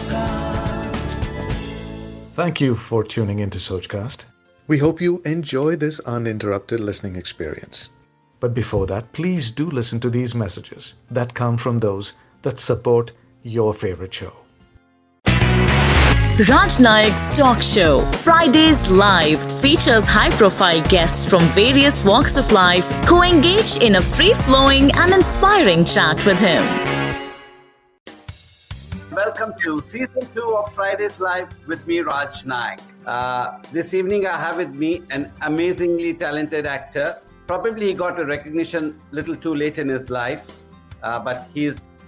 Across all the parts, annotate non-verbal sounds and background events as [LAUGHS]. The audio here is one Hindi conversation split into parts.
Sochcast. Thank you for tuning into Sochcast. We hope you enjoy this uninterrupted listening experience. But before that, please do listen to these messages that come from those that support your favorite show. Raj Nayak's Talk Show, Fridays Live, features high profile guests from various walks of life who engage in a free flowing and inspiring chat with him. Welcome to season two of Fridays Live with me, Raj Nayak. Uh, this evening, I have with me an amazingly talented actor. Probably he got a recognition little too late in his life, uh, but he's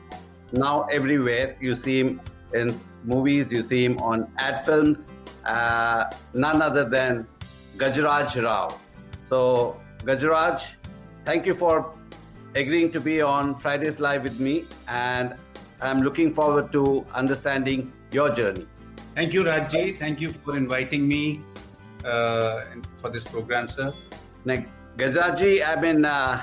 now everywhere. You see him in movies, you see him on ad films. Uh, none other than Gajaraj Rao. So, Gajaraj, thank you for agreeing to be on Fridays Live with me, and I'm looking forward to understanding your journey. Thank you, Rajji. Thank you for inviting me uh, for this program, sir. Now, Gajarji, I mean, uh,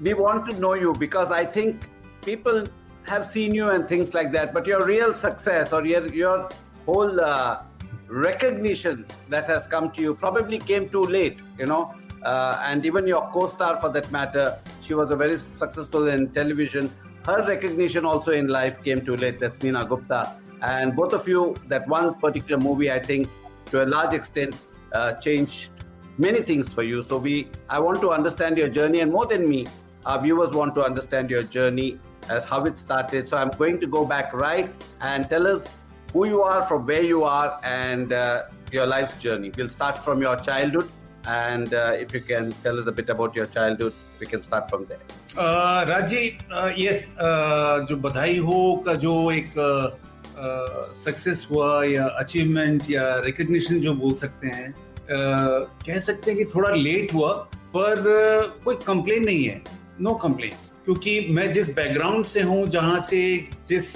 we want to know you because I think people have seen you and things like that, but your real success or your, your whole uh, recognition that has come to you probably came too late, you know. Uh, and even your co-star, for that matter, she was a very successful in television. Her recognition also in life came too late. That's Nina Gupta, and both of you. That one particular movie, I think, to a large extent, uh, changed many things for you. So we, I want to understand your journey, and more than me, our viewers want to understand your journey as how it started. So I'm going to go back right and tell us who you are, from where you are, and uh, your life's journey. We'll start from your childhood, and uh, if you can tell us a bit about your childhood, we can start from there. Uh, Raazi yes जो बधाई हो का जो एक सक्सेस uh, हुआ या अचीवमेंट या रिकग्निशन जो बोल सकते हैं uh, कह सकते हैं कि थोड़ा लेट हुआ पर uh, कोई कंप्लेन नहीं है नो no कंप्लेन क्योंकि मैं जिस बैकग्राउंड से हूँ जहाँ से जिस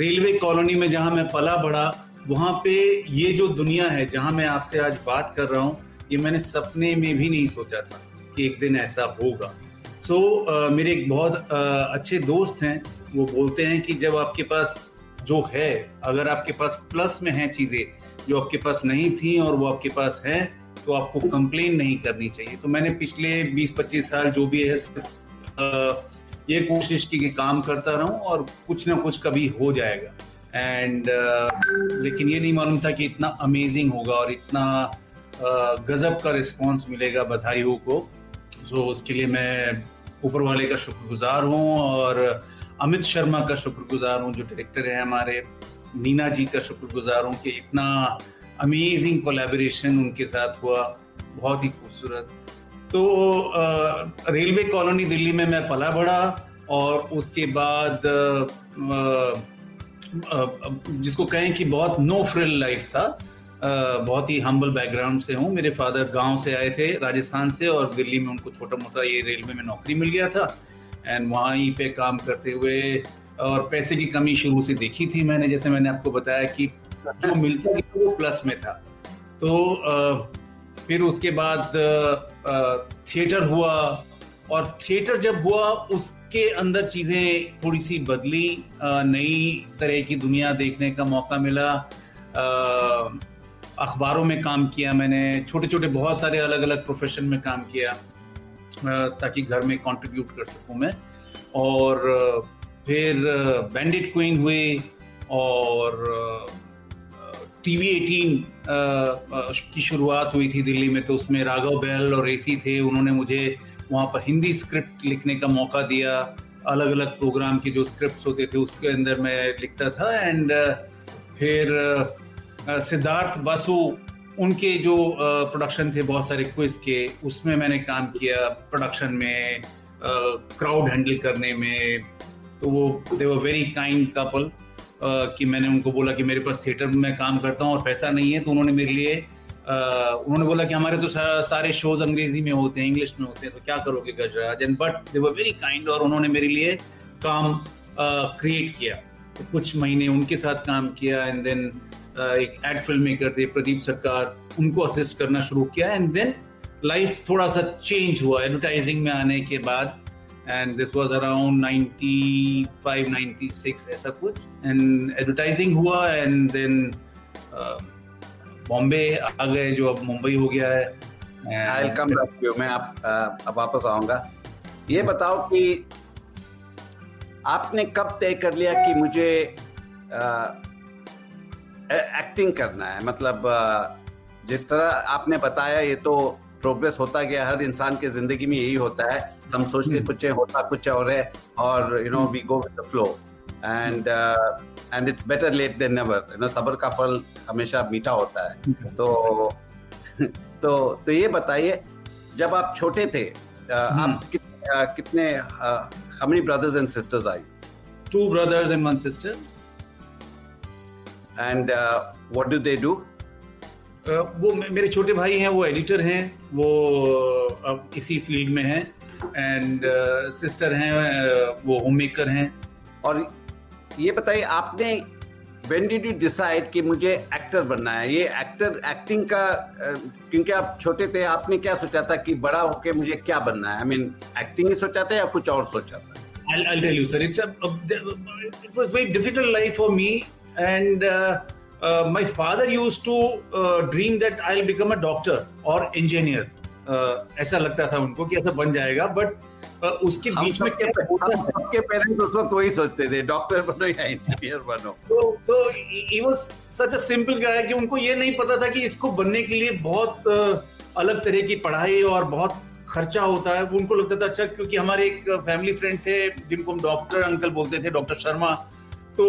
रेलवे कॉलोनी में जहाँ मैं पला बढ़ा वहाँ पे ये जो दुनिया है जहाँ मैं आपसे आज बात कर रहा हूँ ये मैंने सपने में भी नहीं सोचा था कि एक दिन ऐसा होगा। सो so, uh, मेरे एक बहुत uh, अच्छे दोस्त हैं वो बोलते हैं कि जब आपके पास जो है अगर आपके पास प्लस में है चीज़ें जो आपके पास नहीं थी और वो आपके पास है तो आपको कंप्लेन नहीं करनी चाहिए। तो मैंने पिछले 20-25 साल जो भी है सिर्फ़ ये कोशिश की कि काम करता रहूँ और कुछ ना कुछ कभी हो जाएगा। एंड uh, लेकिन ये नहीं मालूम था कि इतना अमेजिंग होगा और इतना गजब का रिस्पांस मिलेगा बधाइयों को। सो उसके लिए मैं ऊपर वाले का शुक्रगुजार हूँ और अमित शर्मा का शुक्रगुजार हूँ जो डायरेक्टर है हमारे। नीना जी का शुक्रगुजार हूँ कि इतना अमेजिंग कोलेबोरेशन उनके साथ हुआ। बहुत ही खूबसूरत। तो रेलवे कॉलोनी दिल्ली में मैं पला बढ़ा और उसके बाद आ, आ, जिसको कहें कि बहुत नो फ्रिल लाइफ था। बहुत ही हम्बल बैकग्राउंड से हूँ। मेरे फादर गाँव से आए थे, राजस्थान से और दिल्ली में उनको छोटा मोटा ये रेलवे में नौकरी मिल गया था। एंड वहीं पे काम करते हुए और पैसे की कमी शुरू से देखी थी मैंने, जैसे मैंने आपको बताया कि जो मिलता था वो प्लस में था। तो फिर उसके बाद थिएटर हुआ और थिएटर जब हुआ, उसके अंदर चीज़ें थोड़ी सी बदली नई तरह की दुनिया देखने का मौका मिला। अखबारों में काम किया मैंने छोटे छोटे बहुत सारे अलग अलग प्रोफेशन में काम किया ताकि घर में कंट्रीब्यूट कर सकूँ मैं। और फिर बैंडिट क्वीन हुए और टीवी एटीन की शुरुआत हुई थी दिल्ली में तो उसमें राघव बैल और एसी थे, उन्होंने मुझे वहाँ पर हिंदी स्क्रिप्ट लिखने का मौका दिया। अलग अलग प्रोग्राम के जो स्क्रिप्ट होते थे, उसके अंदर मैं लिखता था। एंड फिर सिद्धार्थ बासु, उनके जो प्रोडक्शन थे, बहुत सारे क्विज के, उसमें मैंने काम किया प्रोडक्शन में क्राउड हैंडल करने में। तो वो they were very kind couple कि मैंने उनको बोला कि मेरे पास थिएटर में काम करता हूँ और पैसा नहीं है तो उन्होंने मेरे लिए उन्होंने बोला कि हमारे तो सारे शोज़ अंग्रेज़ी में होते हैं इंग्लिश में होते हैं तो क्या करोगे Gajraj? And but they were very kind और उन्होंने मेरे लिए काम क्रिएट किया। कुछ महीने उनके साथ काम किया एंड देन एक एड फ़िल्म मेकर थे प्रदीप सरकार उनको असिस्ट करना शुरू किया एंड देन लाइफ थोड़ा सा चेंज हुआ एडवर्टाइजिंग में आने के बाद एंड दिस वाज अराउंड 95 96 ऐसा कुछ एंड एडवर्टाइजिंग हुआ एंड देन बॉम्बे आ गए जो अब मुंबई हो गया है आई कम मैं आप अब वापस आऊँगा। ये बताओ कि आपने कब तय कर लिया कि मुझे एक्टिंग करना है। मतलब जिस तरह आपने बताया ये तो प्रोग्रेस होता गया। हर इंसान के ज़िंदगी में यही होता है। हम सोचते हम्म। कुछ है होता कुछ और है। और you know we go with the flow and and it's better late than never you know सबर का फल हमेशा मीठा होता है तो [LAUGHS] तो तो ये बताइए जब आप छोटे थे आप हम्म। कितने कितने how many brothers and sisters are two brothers and one sister and what do they do वो मेरे छोटे भाई हैं वो एडिटर हैं वो अब इसी फ़ील्ड में हैं। एंड सिस्टर uh, हैं uh, वो होम मेकर हैं। और ये बताइए आपने वेन डिड यू डिसाइड कि मुझे एक्टर बनना है? ये एक्टर एक्टिंग का uh, क्योंकि आप छोटे थे आपने क्या सोचा था कि बड़ा होके मुझे क्या बनना है? आई मीन एक्टिंग ही सोचा था या कुछ और सोचा था I'll, I'll tell you, sir. It's a, a, it was very difficult life for me, and uh, uh, my father used to uh, dream that I'll become a doctor or engineer. ऐसा लगता था उनको कि ऐसा बन जाएगा बट उसके बीच में क्या होता है सबके पेरेंट्स उस वक्त वही सोचते थे डॉक्टर बनो या इंजीनियर बनो। तो तो he was such a simple guy कि उनको ये नहीं पता था कि इसको बनने के लिए बहुत अलग तरह की पढ़ाई और बहुत खर्चा होता है। उनको लगता था अच्छा क्योंकि हमारे एक फैमिली फ्रेंड थे जिनको हम डॉक्टर अंकल बोलते थे डॉक्टर शर्मा तो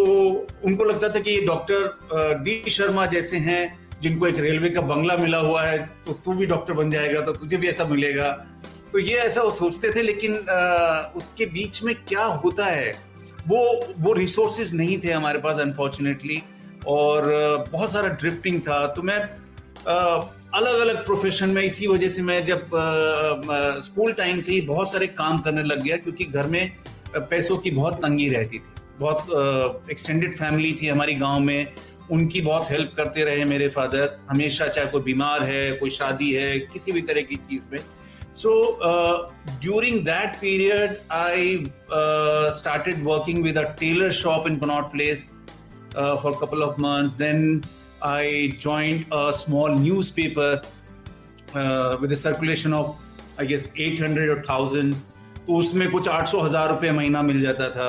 उनको लगता था कि ये डॉक्टर डी शर्मा जैसे हैं जिनको एक रेलवे का बंगला मिला हुआ है तो तू भी डॉक्टर बन जाएगा तो तुझे भी ऐसा मिलेगा। तो ये ऐसा वो सोचते थे लेकिन आ, उसके बीच में क्या होता है वो वो रिसोर्सेज नहीं थे हमारे पास अनफॉर्चुनेटली और बहुत सारा ड्रिफ्टिंग था। तो मैं अलग अलग प्रोफेशन में इसी वजह से मैं जब स्कूल टाइम से ही बहुत सारे काम करने लग गया क्योंकि घर में पैसों की बहुत तंगी रहती थी। बहुत एक्सटेंडेड फैमिली थी हमारी गाँव में। उनकी बहुत हेल्प करते रहे मेरे फादर हमेशा चाहे कोई बीमार है कोई शादी है किसी भी तरह की चीज़ में। So during that period I started working with a tailor shop in Connaught Place for couple of months then I joined a small newspaper uh, with a circulation of I guess 800 or 1000 तो उसमें कुछ 800 हज़ार रुपये महीना मिल जाता था।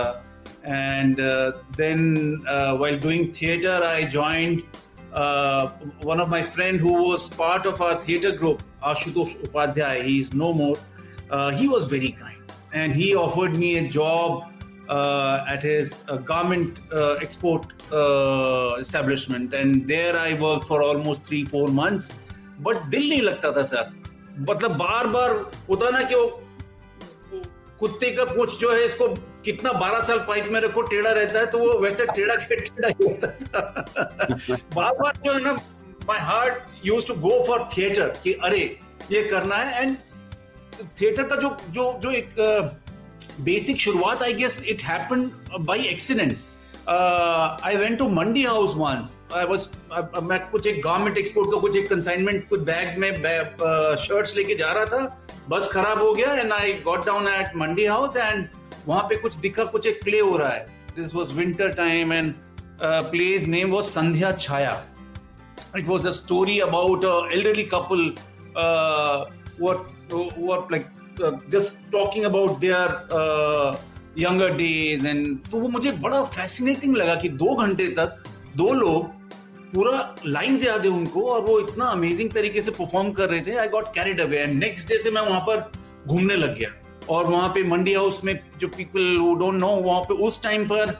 and uh, then uh, while doing theater I joined uh, one of my friend who was part of our theater group Ashutosh Upadhyay he is no more uh, he was very kind and he offered me a job uh, at his uh, garment uh, export uh, establishment and there I worked for almost three four months but दिल नहीं लगता था सर मतलब बार बार होता ना कि वो कुत्ते का कुछ जो है इसको कितना बारह साल पाइप में रखो टेढ़ा रहता है तो वो वैसे टेढ़ा के टेढ़ा ही होता था [LAUGHS] बार बार जो है ना my heart use to go for theatre कि अरे ये करना है एंड थिएटर का जो जो जो एक बेसिक शुरुआत I guess it happened by accident I went to Mandi House once I was मैं कुछ एक गारमेंट एक्सपोर्ट का कुछ एक कंसाइनमेंट कुछ बैग में शर्ट्स uh, लेके जा रहा था। बस खराब हो गया and I got down at Mandi House and वहाँ पे कुछ दिखा कुछ एक प्ले हो रहा है। This was winter time and play's name was Sandhya Chhaya about a elderly couple uh, what what like just talking about their younger days and तो वो मुझे बड़ा फैसिनेटिंग लगा कि दो घंटे तक दो लोग पूरा लाइन से आगे उनको और वो इतना अमेजिंग तरीके से परफॉर्म कर रहे थे। I got carried away and next day से मैं वहाँ पर घूमने लग गया। और वहाँ पे मंडी हाउस में जो पीपल वो डोंट नो वहाँ पे उस टाइम पर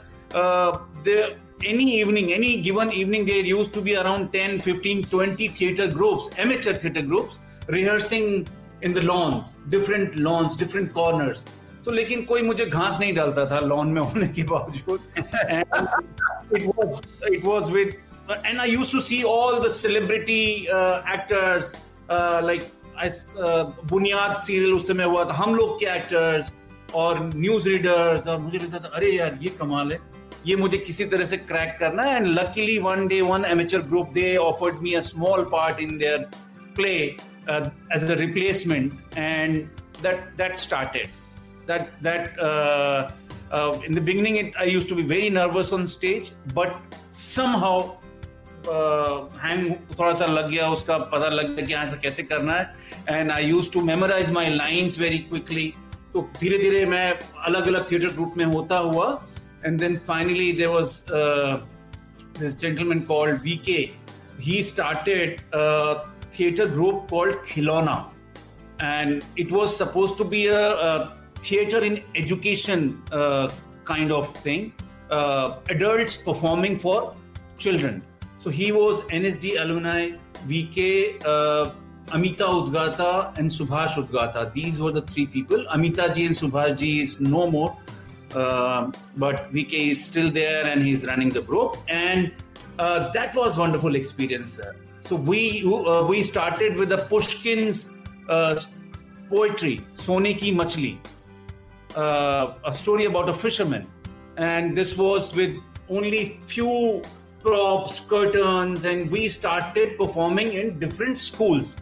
any evening any given evening there use to be around ten fifteen twenty theatre groups amateur theatre groups rehearsing in the lawns different lawns different corners तो लेकिन कोई मुझे घास नहीं डालता था लॉन में होने के बावजूद। It was it was with and I used to see all the celebrity actors like Buniyaad serial उस समय हुआ था। हम लोग के एक्टर्स और न्यूज़ रीडर्स और मुझे लगता था अरे यार ये कमाल है। ये मुझे किसी तरह से क्रैक करना है। And luckily one day one amateur group they offered me a small part in their play replacement, and that that started. that that uh, uh, in the beginning it, I used to be very nervous on stage, but somehow hang थोड़ा सा लग गया, उसका पता लग गया कि यहाँ से कैसे करना है। And I use to memorise my lines very quickly तो धीरे धीरे मैं अलग अलग थिएटर ग्रुप में होता हुआ and then finally there was this gentleman called V K he started theatre group called Khilona. And it was suppose to be a theatre in education kind of thing adult performing for children So he was NSD alumni, VK, uh, Amita Udgata, and Subhash Udgata. These were the three people. Amita ji and Subhash ji is no more, uh, but VK is still there and he's running the group. And uh, that was wonderful experience. Sir. So we uh, we started with the Pushkin's uh, poetry, Sone Ki Machli, uh, a story about a fisherman, and this was with only few props, curtains, and we started performing in different schools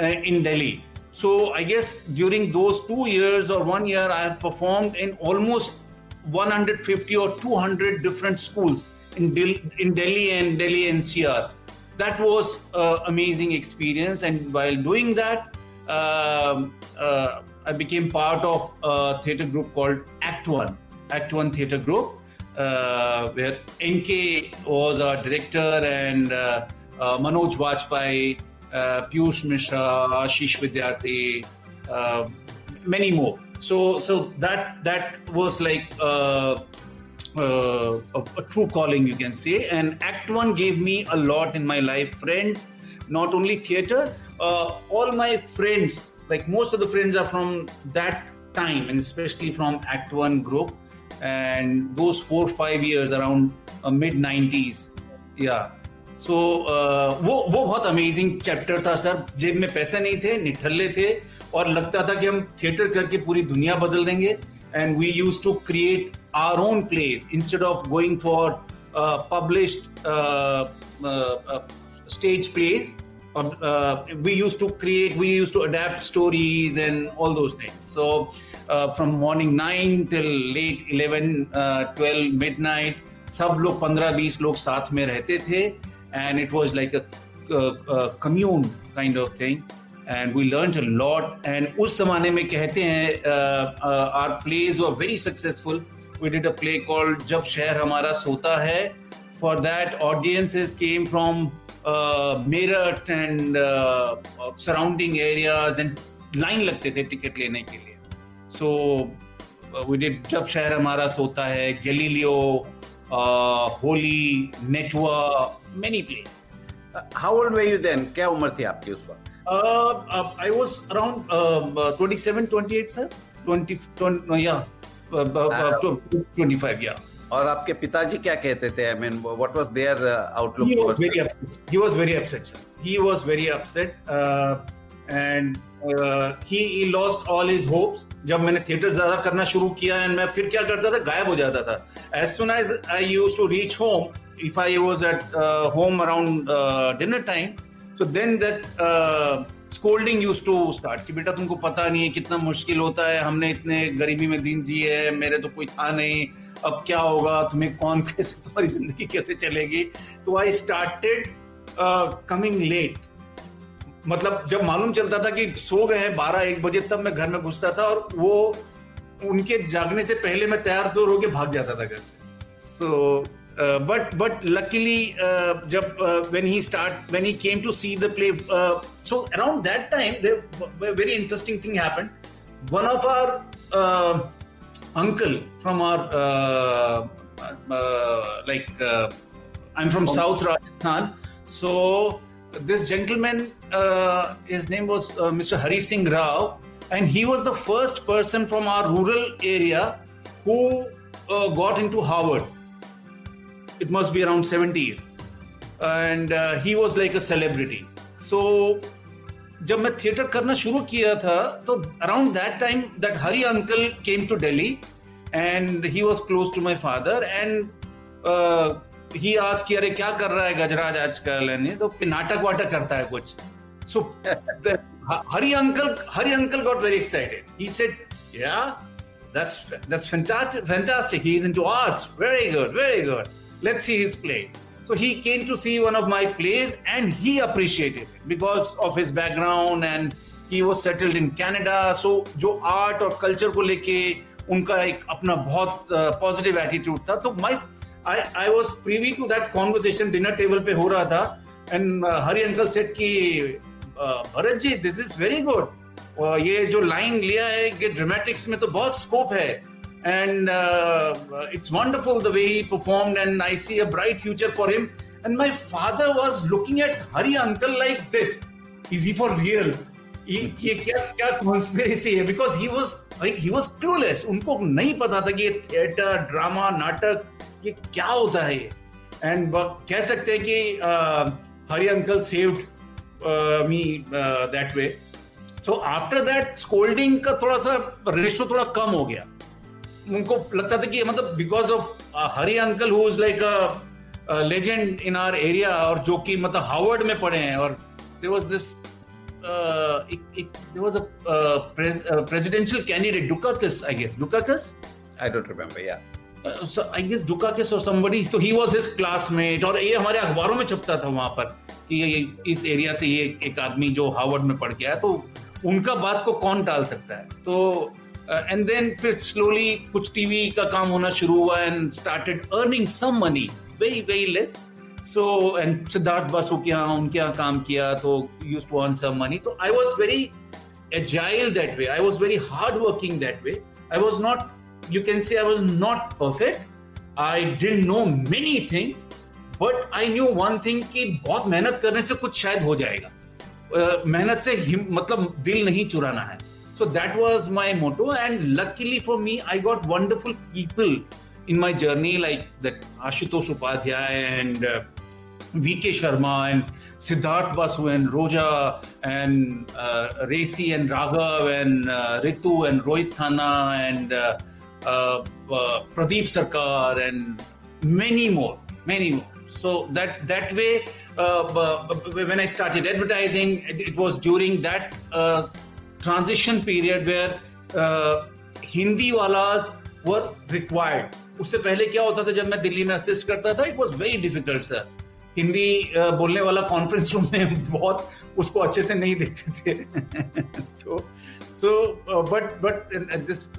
uh, in Delhi. So I guess during those two years or one year, I have performed in almost 150 or 200 different schools in, Del- in Delhi and Delhi NCR. That was an amazing experience. And while doing that, um, uh, I became part of a theatre group called Act One, Act One Theatre Group, uh, where NK was our director and uh, uh, Manoj Vajpayee, uh, Piyush Mishra, Ashish Vidyarthi, uh, many more. So, so that that was like uh, uh, a, a, true calling, you can say. And Act One gave me a lot in my life. Friends, not only theater, uh, all my friends, like most of the friends are from that time, and especially from Act One group. And those four five years around uh, mid 90s, yeah. So so, uh, वो वो बहुत अमेजिंग चैप्टर था सर जेब में पैसे नहीं थे निठल्ले थे और लगता था कि हम थिएटर करके पूरी दुनिया बदल देंगे and we use to create our own plays instead of going for uh, published uh, uh, stage plays. we used to create, we used to adapt stories and all those things. So from morning 9 till late 11, 12, midnight, सब लोग 15-20 लोग साथ में रहते थे and it was like a, a, a commune kind of thing and we learned a lot and उस जमाने में कहते हैं uh, uh, our plays were very successful we did a play called Jab Sheher Hamara Sota Hai. For that, audiences came from Meerut and surrounding areas and line लगते थे टिकट लेने के लिए। सो वी uh, जब शहर हमारा सोता है गलीलियो uh, होली Nechua many place how old were you then क्या उम्र थी आपकी उस वक्त? आई वॉज़ अराउंड 27 28 सर 20 या 25 या और आपके पिताजी क्या कहते थे? I mean what was their outlook he was very upset sir he was very upset and he lost all his hopes जब मैंने थिएटर ज़्यादा करना शुरू किया एंड मैं फिर क्या करता था? गायब हो जाता था. As soon as I use to reach home if I was at home around dinner time so then that scolding use to start कि बेटा तुमको पता नहीं है कितना मुश्किल होता है हमने इतने गरीबी में दिन जिए है मेरे तो कोई था नहीं. अब क्या होगा? तुम्हें कौन [LAUGHS] कैसे तुम्हारी ज़िंदगी कैसे चलेगी? तो आई स्टार्टेड कमिंग लेट मतलब जब मालूम चलता था कि सो गए हैं बारह एक बजे तब मैं घर में घुसता था और वो उनके जागने से पहले मैं तैयार तो होके भाग जाता था घर से। सो बट बट but जब luckily, he jab, uh, when he start when he came to see the play, uh, so around that time, there a very interesting thing happened. One of our uh, uncle from our uh, uh, like uh, I'm from um, South Rajasthan, so this gentleman, his name was Mr. Hari Singh Rao, and he was the first person from our rural area who got into Harvard it must be around 70s and uh, he was like a celebrity so जब मैं थिएटर करना शुरू किया था तो around that time that Hari uncle came to Delhi and he was close to my father and he आज कि, अरे, क्या कर रहा है गजराज आजकल नहीं तो नाटक वाटक करता है कुछ so Hari uncle Hari uncle got very excited he said yeah that's that's fantastic. Fantastic. He's into arts. Very good. Very good. Let's see his play. So he came to see one of my plays and he appreciated it because of his background and he was settled in Canada. So जो art और culture को लेके उनका एक अपना बहुत पॉजिटिव एटीट्यूड था। तो my I I was privy to that conversation dinner table पे हो रहा था एंड हरी अंकल सेट की Bharat ji this is very good ये जो लाइन लिया है, ये ड्रामेटिक्स में तो बहुत स्कोप है। And it's wonderful the way he performed and I see a bright future for him and my father was looking at Hari uncle like this is he for real ये क्या क्या कॉन्स्पिरेसी है because he was like he was clueless उनको नहीं पता था कि ये थिएटर ड्रामा नाटक ये क्या होता है ये एंड कह सकते हैं कि Hari uncle saved me that way so after that scolding का थोड़ा सा रेशो थोड़ा कम हो गया उनको लगता था कि मतलब because of Hari uncle who is like a legend in our area और जो कि मतलब हार्वर्ड में पढ़े हैं और there was this uh, uh, uh, presidential candidate, Dukakis, I guess. Dukakis? I don't remember, yeah. Uh, so I guess Dukakis or somebody, so he was his classmate और ये हमारे अखबारों में छपता था वहाँ पर कि इस एरिया से ये एक आदमी जो हार्वर्ड में पढ़ के आया तो उनका बात को कौन टाल सकता है तो एंड uh, देन फिर स्लोली कुछ टीवी का काम होना शुरू हुआ and started earning some money very very less so and Siddharth Basu के यहाँ उनके यहाँ काम किया तो use to earn some money तो I was very agile that way. I was very hardworking that way. I was not, you can say, I was not perfect. I didn't know many things, but I knew one thing कि बहुत मेहनत करने से कुछ शायद हो जाएगा uh, मेहनत से मतलब दिल नहीं चुराना है so that was my motto and luckily for me I got wonderful people in my journey like that Ashutosh Upadhyay and uh, VK Sharma and Siddharth Basu and Roja and uh, Racy and Raghav and uh, Ritu and Rohit Khanna and uh, uh, uh, Pradeep Sarkar and many more, many more. So that that way, uh, when I started advertising, it, it was during that transition period where Hindi walas were required. उससे पहले क्या होता था जब मैं दिल्ली में असिस्ट करता था it was very difficult sir Hindi बोलने वाला कॉन्फ्रेंस रूम में [LAUGHS] बहुत उसको अच्छे से नहीं देखते थे [LAUGHS] तो so but but this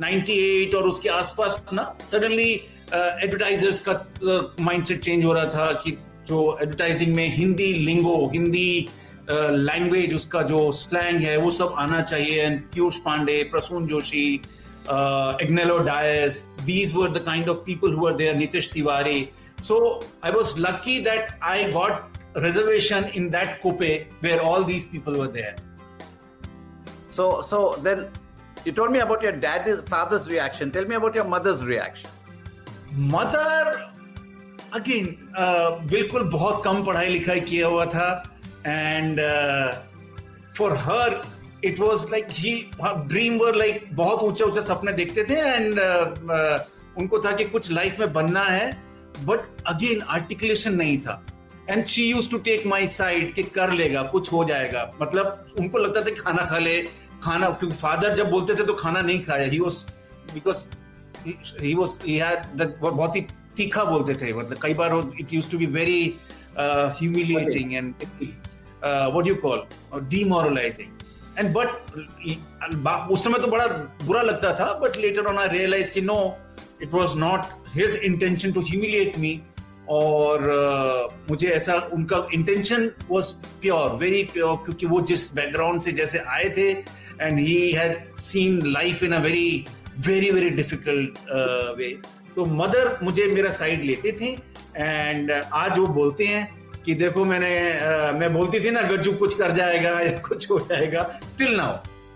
ninety eight और उसके आसपास ना सडनली एडवर्टाइजर्स का माइंडसेट चेंज हो रहा था कि जो एडवर्टाइजिंग में Hindi lingo, Hindi language uh, उसका जो स्लैंग है वो सब आना चाहिए and Piyush Pandey Prasoon Joshi Ignelo Dias, these were the kind of people who were there, Nitish Tiwari. So I was lucky that I got reservation in that coupe where all these people were there. So, so then you told me about your dad's father's reaction. Tell me about your mother's reaction. Mother, again, uh, बिल्कुल बहुत कम पढ़ाई लिखाई किया हुआ था uh, for her it was like he dream were like बहुत ऊँचे ऊँचे सपने देखते थे एंड uh, uh, उनको था कि कुछ लाइफ में बनना है बट अगेन आर्टिकुलेशन नहीं था। And she use to take my side कि कर लेगा कुछ हो जाएगा। मतलब उनको लगता था खाना खा ले खाना क्योंकि फादर जब बोलते थे तो खाना नहीं खाया। He was because he was बहुत ही तीखा बोलते थे। मतलब कई बार it use to be very humiliating and what you call demoralising and but उस समय तो बड़ा बुरा लगता था but later on I realise कि no it was not his intention to humiliate me और uh, मुझे ऐसा उनका intention was pure very pure क्योंकि वो जिस बैकग्राउंड से जैसे आए थे and he had seen life in a very very very difficult way तो मदर मुझे मेरा साइड लेते थे एंड uh, आज वो बोलते हैं कि देखो मैंने आ, मैं बोलती थी ना गज्जू कुछ कर जाएगा या कुछ हो जाएगा स्टिल नाउ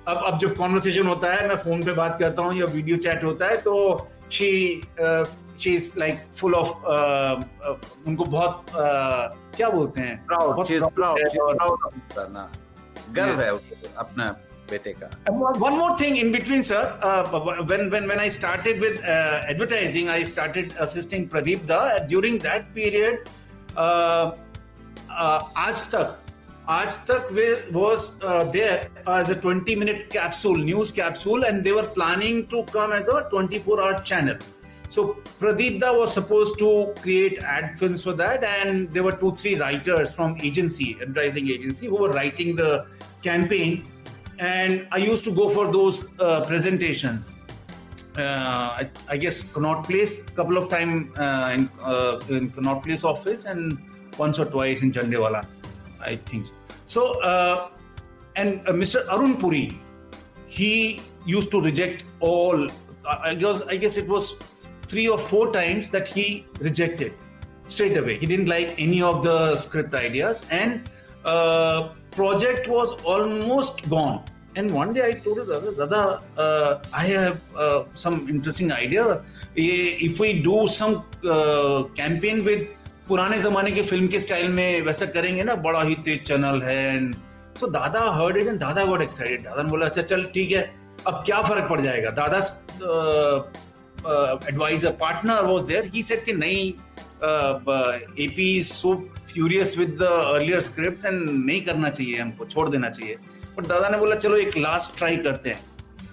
अब अब जब कॉन्वर्सेशन होता है मैं फ़ोन पे बात करता हूँ या वीडियो चैट होता है तो she she is like full of उनको बहुत uh, क्या बोलते हैं? प्राउड प्राउड गर्व है अपना Beteka. One more thing in between, sir. Uh, when, when, when I started with uh, advertising, I started assisting Pradeep Da. During that period, uh, uh, Aaj Tak, Aaj Tak was uh, there as a 20 minute capsule, news capsule, and they were planning to come as a 24 hour channel. So Pradeep Da was supposed to create ad films for that, and there were two, three writers from agency, advertising agency, who were writing the campaign. And I used to go for those uh, presentations. Uh, I, I, guess Connaught Place, couple of time uh, in, uh, in Connaught Place office, and once or twice in Jhandewalan. I think so. Uh, and uh, Mr. Arun Puri, he used to reject all. I guess I guess it was three or four times that he rejected straight away. He didn't like any of the script ideas, and uh, project was almost gone. And one day I told Dada, Dada uh, I have uh, some interesting idea. If we do some uh, campaign with पुराने जमाने के फ़िल्म के स्टाइल में वैसा करेंगे ना बड़ा ही तेज चैनल है सो दादा हर्ड इट एंड दादा गॉट एक्साइटेड दादा ने बोला अच्छा चल ठीक है अब क्या फ़र्क पड़ जाएगा दादा advisor partner was there he said कि नहीं AP is so furious with the earlier script and नहीं करना चाहिए हमको छोड़ देना चाहिए। बट दादा ने बोला चलो एक लास्ट ट्राई करते हैं।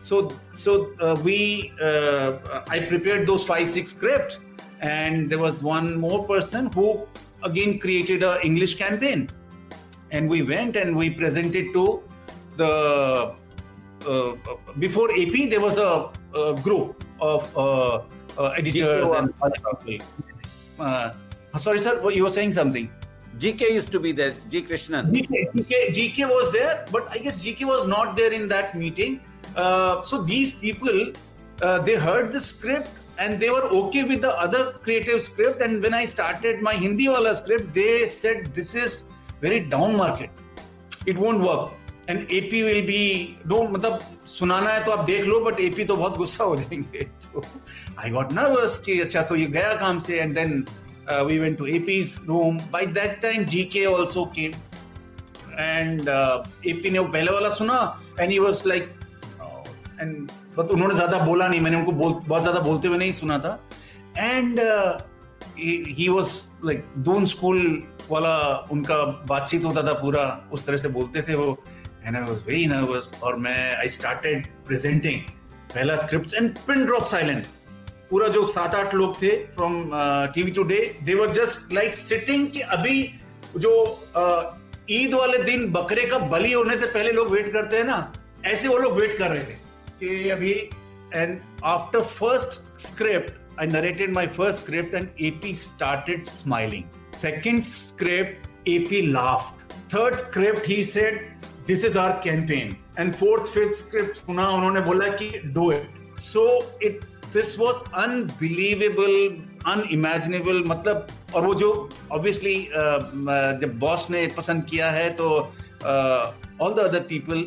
So so we I prepare दो five six script and there was one more person who again created a English campaign and we went and we presented to the before AP there was a group of editors and sorry sir you are saying something GK used to be there, G. Krishnan. GK, GK, GK was there, but I guess GK was not there in that meeting. Uh, so these people, uh, they heard the script and they were okay with the other creative script. And when I started my Hindi wala script, they said this is very down market. It won't work. And AP will be no मतलब सुनाना है तो आप देख लो बट एपी तो बहुत गुस्सा हो जाएँगे तो आई गॉट नर्वस कि अच्छा तो ये गया काम से and then we went to AP's room by that time GK also came and AP ने वो पहले वाला सुना and he was like and but उन्होंने ज़्यादा बोला नहीं. मैंने उनको बोल, बहुत ज़्यादा बोलते हुए नहीं सुना था. And he was like Doon School वाला उनका बातचीत होता था पूरा. उस तरह से बोलते थे वो. And I was very nervous और मैं आई स्टार्टेड प्रेजेंटिंग पहला script and pin drop silent पूरा जो सात आठ लोग थे from TV Today they were just like sitting कि अभी जो uh, ईद वाले दिन बकरे का बलि होने से पहले लोग वेट करते हैं ना, ऐसे वो लोग वेट कर रहे थे कि अभी and after first script I narrated my first script and AP started smiling second script AP laughed third script he said this is our campaign and fourth fifth script सुना, उन्होंने बोला कि do it so it this was unbelievable unimaginable मतलब और वो जो ऑब्वियसली uh, जब बॉस ने पसंद किया है तो all the other people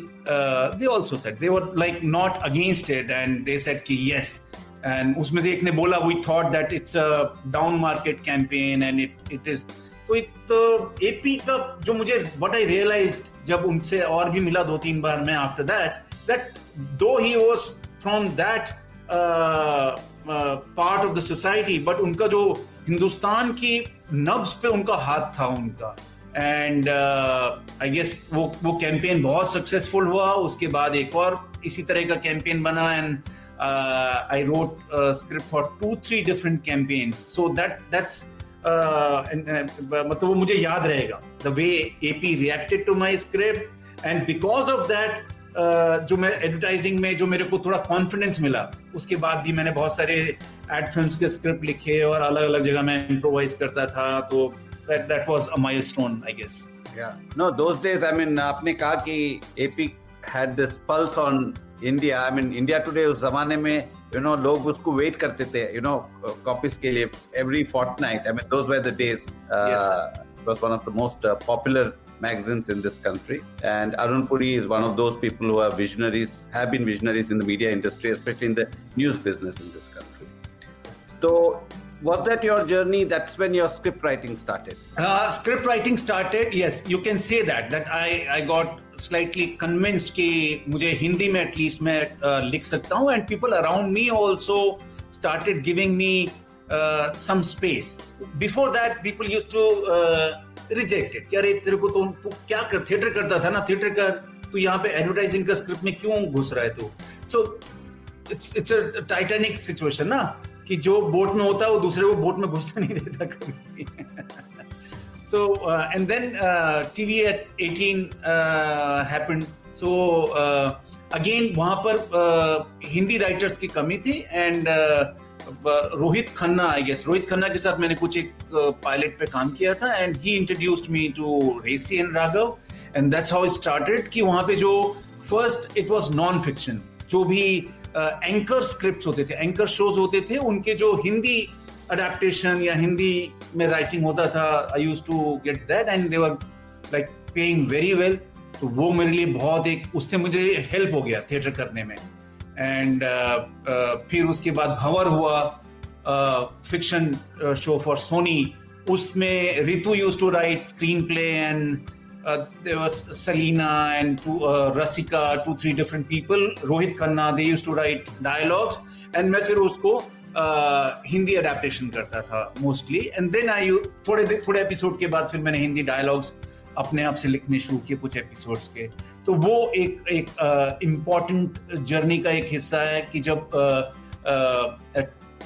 they also said they were not against it and they said कि येस एंड उसमें से एक ने बोला we thought that it's a down market campaign and it it is तो एक तो एपी का जो मुझे वट आई रियलाइज़ जब उनसे और भी मिला दो तीन बार मैं after that that though he was from that uh, of the society but उनका जो हिंदुस्तान की नब्स पे उनका हाथ था उनका। एंड आई गेस वो वो कैंपेन बहुत सक्सेसफुल हुआ। उसके बाद एक और इसी तरह का कैंपेन बना and I wrote script for two three different campaigns so that that's मतलब वो मुझे याद रहेगा। The way AP reacted to my script and because of that जो मैं एडवर्टाइजिंग में जो मेरे को थोड़ा कॉन्फिडेंस मिला उसके बाद भी मैंने बहुत सारे एड फिल्म्स के स्क्रिप्ट लिखे और अलग अलग जगह मैं इम्प्रोवाइज करता था तो that that was a milestone I guess no those days I mean आपने कहा कि AP had this pulse on India I mean India Today उस जमाने में यू you नो know, लोग उसको वेट करते थे यू नो कॉपीज के लिए every fortnight I mean those were the days one of the most popular the most uh, popular magazines in this country. And Arun Puri is one of those people who are visionaries, have been visionaries in the media industry, especially in the news business in this country. So was that your journey that's when your script writing started uh, script writing started yes you can say that that i i got slightly convinced कि मुझे हिंदी में एटलीस्ट मैं uh, लिख सकता हूँ and people around me also started giving me uh, some space. Before that, people used to uh, reject it. अरे तेरे को तो तू क्या कर थिएटर करता था ना थिएटर कर तू यहाँ पे एडवर्टाइजिंग का स्क्रिप्ट में क्यों घुस रहा है तू so it's it's a Titanic situation ना कि जो बोट में होता है वो दूसरे को बोट में घुसने नहीं देता कभी [LAUGHS] so uh, and then uh, TV at 18 uh, happened so uh, पर uh, हिंदी राइटर्स की कमी थी and Rohit Khanna I guess Rohit Khanna के साथ मैंने कुछ एक पायलट पे काम किया था and he introduced me to रेसी and Raghav and that's how started कि वहाँ पे जो first it was non fiction जो भी एंकर स्क्रिप्ट होते थे एंकर शोज़ होते थे, उनके जो हिंदी अडेप्टेशन या हिंदी में राइटिंग होता था I use to get that and they were like paying very well तो वो मेरे लिए बहुत एक, उससे मुझे हेल्प हो गया थिएटर करने में। एंड uh, uh, फिर उसके बाद भंवर हुआ फिक्शन शो फॉर सोनी उसमें Ritu use to write screenplay and two, uh, Rasika, two, three different people. Rohit Khanna, they used to write dialogues. And मैं फिर उसको हिंदी अडेप्टेशन करता था मोस्टली एंड देन आई थोड़े थोड़े एपिसोड के बाद फिर मैंने हिंदी डायलॉग्स अपने आप से लिखने शुरू किए कुछ एपिसोड्स के तो वो एक एक इंपॉर्टेंट जर्नी का एक हिस्सा है कि जब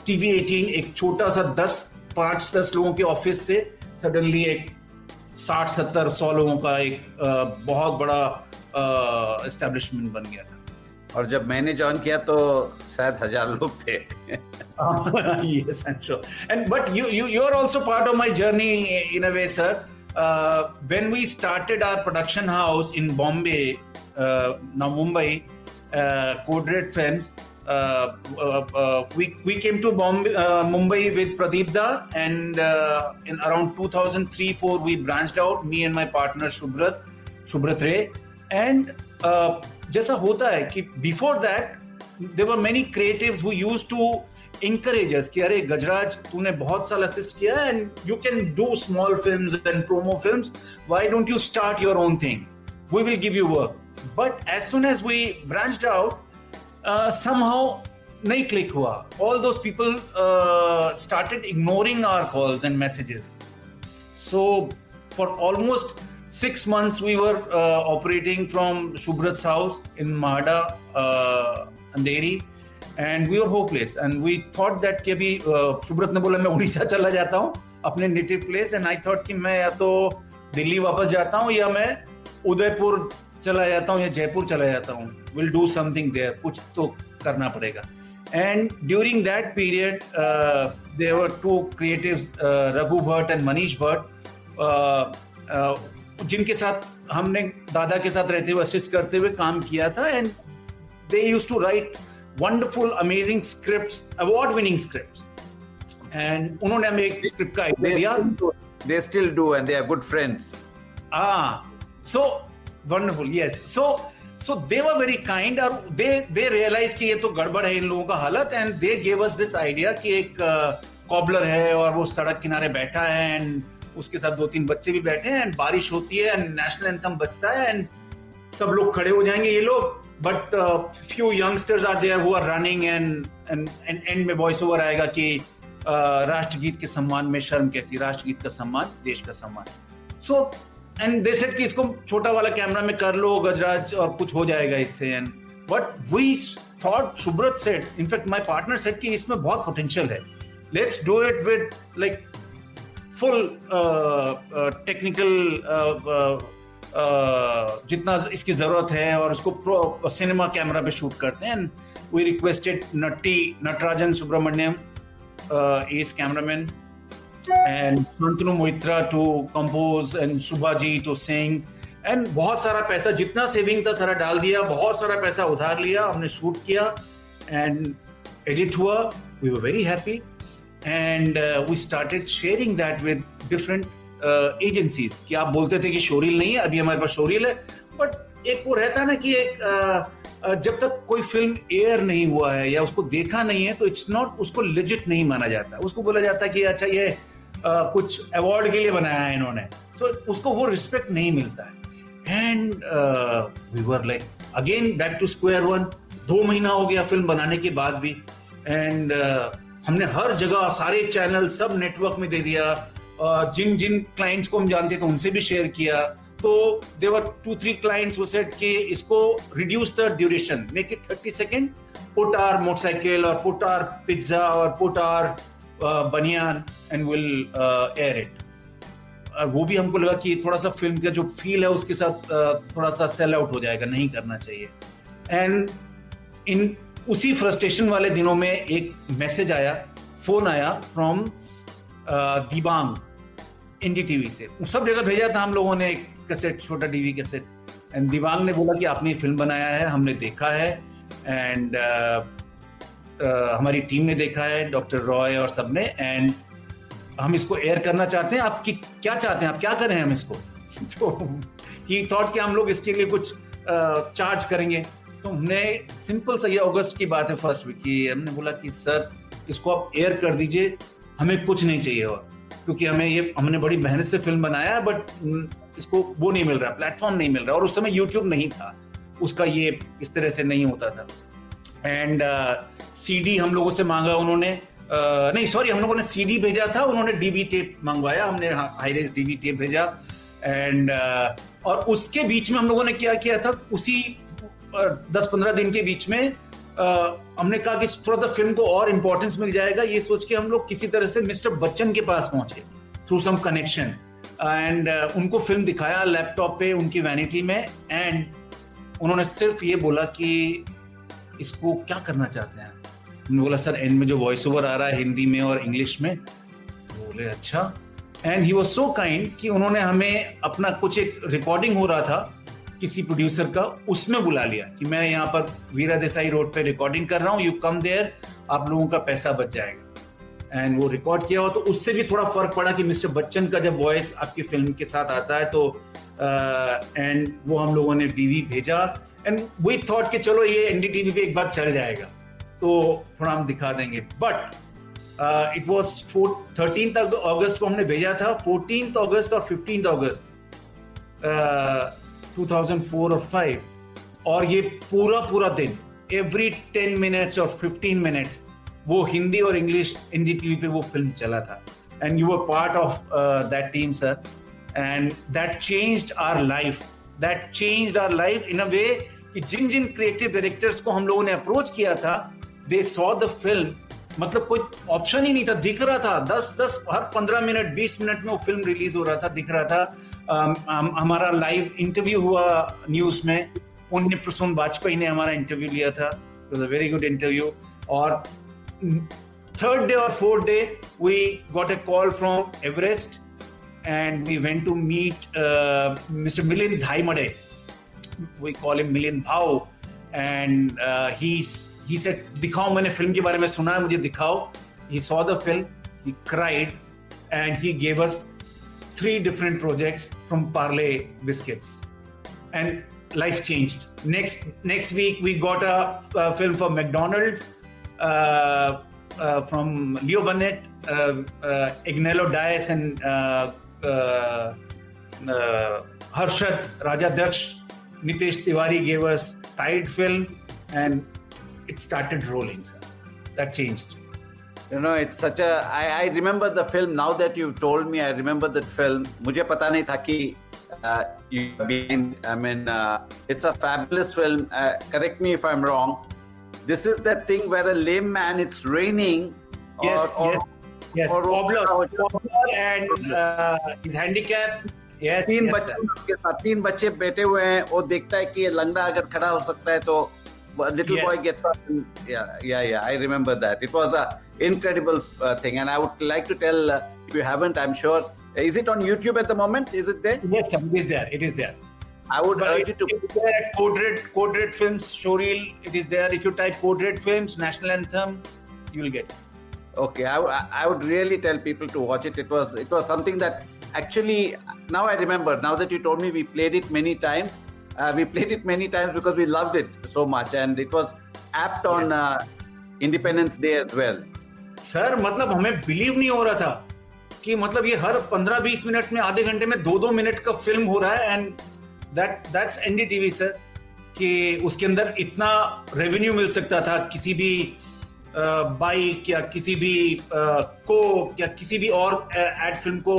टीवी एटीन एक छोटा सा दस पाँच दस लोगों के ऑफ़िस से सडनली एक साठ सत्तर सौ लोगों का एक बहुत बड़ा एस्टेब्लिशमेंट बन गया था। और जब मैंने ज्वाइन किया तो शायद हज़ार लोग थे। [LAUGHS] Yes i'm sure. And but you you you're also part of my journey in a way sir. uh, when we started our production house in Bombay, uh, now Mumbai, uh, Code Red Films, uh, uh, uh, we, we came to Bombay, Mumbai with Pradeep Da, and in around 2003 4, we branched out, me and my partner Shubrat, Shubrat Ray. And uh, just hota before that, there were many creatives who used to us कि अरे गजराज तूने बहुत साल असिस्ट किया and you can do small films and promo films why don't you start your own thing we will give you work but as soon as we branched out uh, nahi click hua. All those people uh, started ignoring our calls and messages. So for almost six months, we were uh, operating from Shubrat's house in Mahada, uh, Andheri, and we were hopeless. And we thought that कि अभी शुभ्रत ने बोला, मैं उड़ीसा चला जाता हूँ, अपने native place and I thought कि मैं या तो दिल्ली वापस जाता हूँ, या मैं उदयपुर चला जाता हूँ, या जयपुर चला जाता हूँ। विल डू समथिंग देयर कुछ तो करना पड़ेगा। And during that period they were two creative Raghu Bhatt and Manish Bhatt. जिनके साथ हमने, दादा के साथ रहते हुए असिस्ट करते हुए काम किया था। And they use to write wonderful amazing script award winning script and उन्होंने हमें एक स्क्रिप्ट का आइडिया दिया। They still do and they are good friends ah so wonderful yes. So so they were very kind और दे दे रियलाइज़ कि ये तो गड़बड़ है इन लोगों का हालत and they gave us this idea कि एक कॉबलर uh, है और वो सड़क किनारे बैठा है एंड उसके साथ दो तीन बच्चे भी बैठे हैं एंड बारिश होती है एंड नेशनल एंथम बजता है एंड सब लोग खड़े हो जाएँगे ये लोग। But few youngsters are there who are running and and and में वॉइस ओवर आएगा कि uh, राष्ट्रगीत के सम्मान में शर्म कैसी? राष्ट्रगीत का सम्मान देश का सम्मान। सो एंड दे सेट कि इसको छोटा वाला कैमरा में कर लो गजराज और कुछ हो जाएगा इससे and but we thought Subrata said in fact my partner said कि इसमें बहुत पोटेंशियल है। Let's do it with like full technical जितना इसकी ज़रूरत है और उसको सिनेमा कैमरा पे शूट करते हैं। We requested Natty Natarajan Subramaniam is cameraman and Shantanu Mohitra to compose and Subhaji to sing. And बहुत सारा पैसा, जितना सेविंग था, सारा डाल दिया। बहुत सारा पैसा उधार लिया, हमने शूट किया। एंड एडिट हुआ। We were very happy and we started sharing that with different agencies uh, कि आप बोलते थे कि शोरील नहीं है अभी हमारे पास शोरील है बट एक वो रहता है ना कि एक uh, uh, जब तक कोई फ़िल्म एयर नहीं हुआ है या उसको देखा नहीं है तो इट्स नॉट उसको लिजिट नहीं माना जाता। उसको बोला जाता है कि अच्छा ये कुछ अवार्ड के लिए बनाया है इन्होंने। तो उसको वो रिस्पेक्ट नहीं मिलता है। And we were like again back to square one दो महीना हो गया फ़िल्म बनाने के बाद भी। एंड uh, हमने हर जगह सारे चैनल सब नेटवर्क में दे दिया। जिन जिन क्लाइंट्स को हम जानते थे उनसे भी शेयर किया। तो they were two three clients said कि इसको reduce the duration make it thirty second put our motorcycle और पुट आर पिज्जा और put our baniyan and will air it वो भी हमको लगा कि थोड़ा सा फ़िल्म का जो फील है, उसके साथ थोड़ा सा सेल आउट हो जाएगा, नहीं करना चाहिए। एंड इन उसी फ्रस्ट्रेशन वाले दिनों में एक मैसेज आया फ़ोन आया फ्रॉम दिबांग इंडी टीवी से। सब जगह भेजा था हम लोगों ने एक कैसेट छोटा टीवी कैसेट एंड दिवांग ने बोला कि आपने फ़िल्म बनाया है हमने देखा है। एंड uh, uh, हमारी टीम ने देखा है डॉक्टर रॉय और सबने। एंड हम इसको एयर करना चाहते हैं। आप क्या चाहते हैं? आप क्या करें हम इसको? [LAUGHS] तो ही थॉट कि हम लोग इसके लिए कुछ चार्ज uh, करेंगे। तो हमने सिंपल सा ये अगस्त की बात है फ़र्स्ट वीक की। हमने बोला कि सर इसको आप एयर कर दीजिए। हमें कुछ नहीं चाहिए और क्योंकि हमें ये हमने बड़ी मेहनत से फ़िल्म बनाया है बट इसको वो नहीं मिल रहा प्लेटफॉर्म नहीं मिल रहा और उस समय यूट्यूब नहीं था। उसका ये इस तरह से नहीं होता था। एंड सीडी uh, हम लोगों से मांगा उन्होंने uh, नहीं सॉरी हम लोगों ने सीडी भेजा था उन्होंने डीबी टेप मंगवाया हमने हाई रेस डीबी टेप भेजा। एंड uh, और उसके बीच में हम लोगों ने क्या किया था उसी दस पंद्रह दिन के बीच में Uh, हमने कहा कि थोड़ा सा फ़िल्म को और इंपॉर्टेंस मिल जाएगा। ये सोच के हम लोग किसी तरह से मिस्टर बच्चन के पास पहुँचे थ्रू सम कनेक्शन एंड उनको फ़िल्म दिखाया लैपटॉप पे, उनकी वैनिटी में। एंड उन्होंने सिर्फ़ ये बोला कि इसको क्या करना चाहते हैं? उन्होंने बोला, सर एंड में जो वॉइस ओवर आ रहा है हिंदी में और इंग्लिश में। तो बोले अच्छा। And he was so kind कि उन्होंने हमें अपना कुछ एक रिकॉर्डिंग हो रहा था। किसी प्रोड्यूसर का उसमें बुला लिया कि मैं यहाँ पर वीरा देसाई रोड पे रिकॉर्डिंग कर रहा हूँ यू कम देयर आप लोगों का पैसा बच जाएगा। एंड वो रिकॉर्ड किया हुआ तो उससे भी थोड़ा फ़र्क पड़ा कि मिस्टर बच्चन का जब वॉइस आपकी फ़िल्म के साथ आता है तो एंड uh, वो हम लोगों ने डीवी भेजा। एंड वी थॉट कि चलो ये एनडीटीवी पे एक बार चल जाएगा। तो थोड़ा हम दिखा देंगे। But it was thirteen August को हमने भेजा था। फोर्टीन अगस्त और फिफ्टीन अगस्त 2004 और 5 और ये पूरा पूरा दिन एवरी 10 मिनट्स और 15 मिनट्स वो हिंदी और इंग्लिश, हिंदी टीवी पे वो फ़िल्म चला था। And you were part of that team sir and that changed our life that changed our life in a way कि जिन जिन क्रिएटिव डायरेक्टर्स को हम लोगों ने अप्रोच किया था दे सॉ द फ़िल्म मतलब कोई ऑप्शन ही नहीं था। दिख रहा था, दस दस, हर पंद्रह मिनट, बीस मिनट में वो फ़िल्म रिलीज़ हो रहा था, दिख रहा था। हमारा लाइव इंटरव्यू हुआ न्यूज़ में। पुण्य प्रसून वाजपेयी ने हमारा इंटरव्यू लिया था। It a very good interview और थर्ड डे और fourth day we got a call from Everest and we went to meet mister Milind Dhaimade we call him Milind Bhav and he said दिखाओ, मैंने फ़िल्म के बारे में सुना है, मुझे दिखाओ। He saw the film he cried and he gave us three different projects from Parley Biscuits, and life changed. Next next week we got a, a film for McDonald uh, uh, from Leo Burnett, uh, uh Ignelo Dias, and uh, uh, Harshad Raja Daksh. Nitesh Tiwari gave us Tide film, and it started rolling. Sir. That changed. You know it's such a I, I remember the film now that you told me I remember that film मुझे पता नहीं था कि uh, you behind I mean uh, it's a fabulous film uh, correct me if I'm wrong this is that thing where a lame man it's raining yes or, yes or, yes or cobbler, cobbler and uh, his handicap yes तीन yes, बच्चे के साथ तीन बच्चे बैठे हुए हैं वो देखता है कि ये लंगड़ा अगर खड़ा हो सकता है तो little yes. boy gets up. And, yeah, yeah, yeah. I remember that. It was a incredible uh, thing, and I would like to tell uh, if you haven't, I'm sure. Is it on YouTube at the moment? Is it there? Yes, it is there. It is there. I would but urge you to. It there at Code Red, Code Red Films, Showreel. It is there. If you type Code Red Films, National Anthem, you will get it. Okay, I, I would really tell people to watch it. It was it was something that actually now I remember. Now that you told me, we played it many times uh, we [LAUGHS] played it many times because we loved it so much, and it was apt on uh, Independence Day as well. Sir मतलब हमें बिलीव नहीं हो रहा था कि मतलब ये हर 15-20 मिनट में, आधे घंटे में दो दो मिनट का फ़िल्म हो रहा है and that that's NDTV sir कि उसके अंदर इतना रेवेन्यू मिल सकता था, किसी भी बाइक या किसी भी कोक या किसी भी और एड फ़िल्म को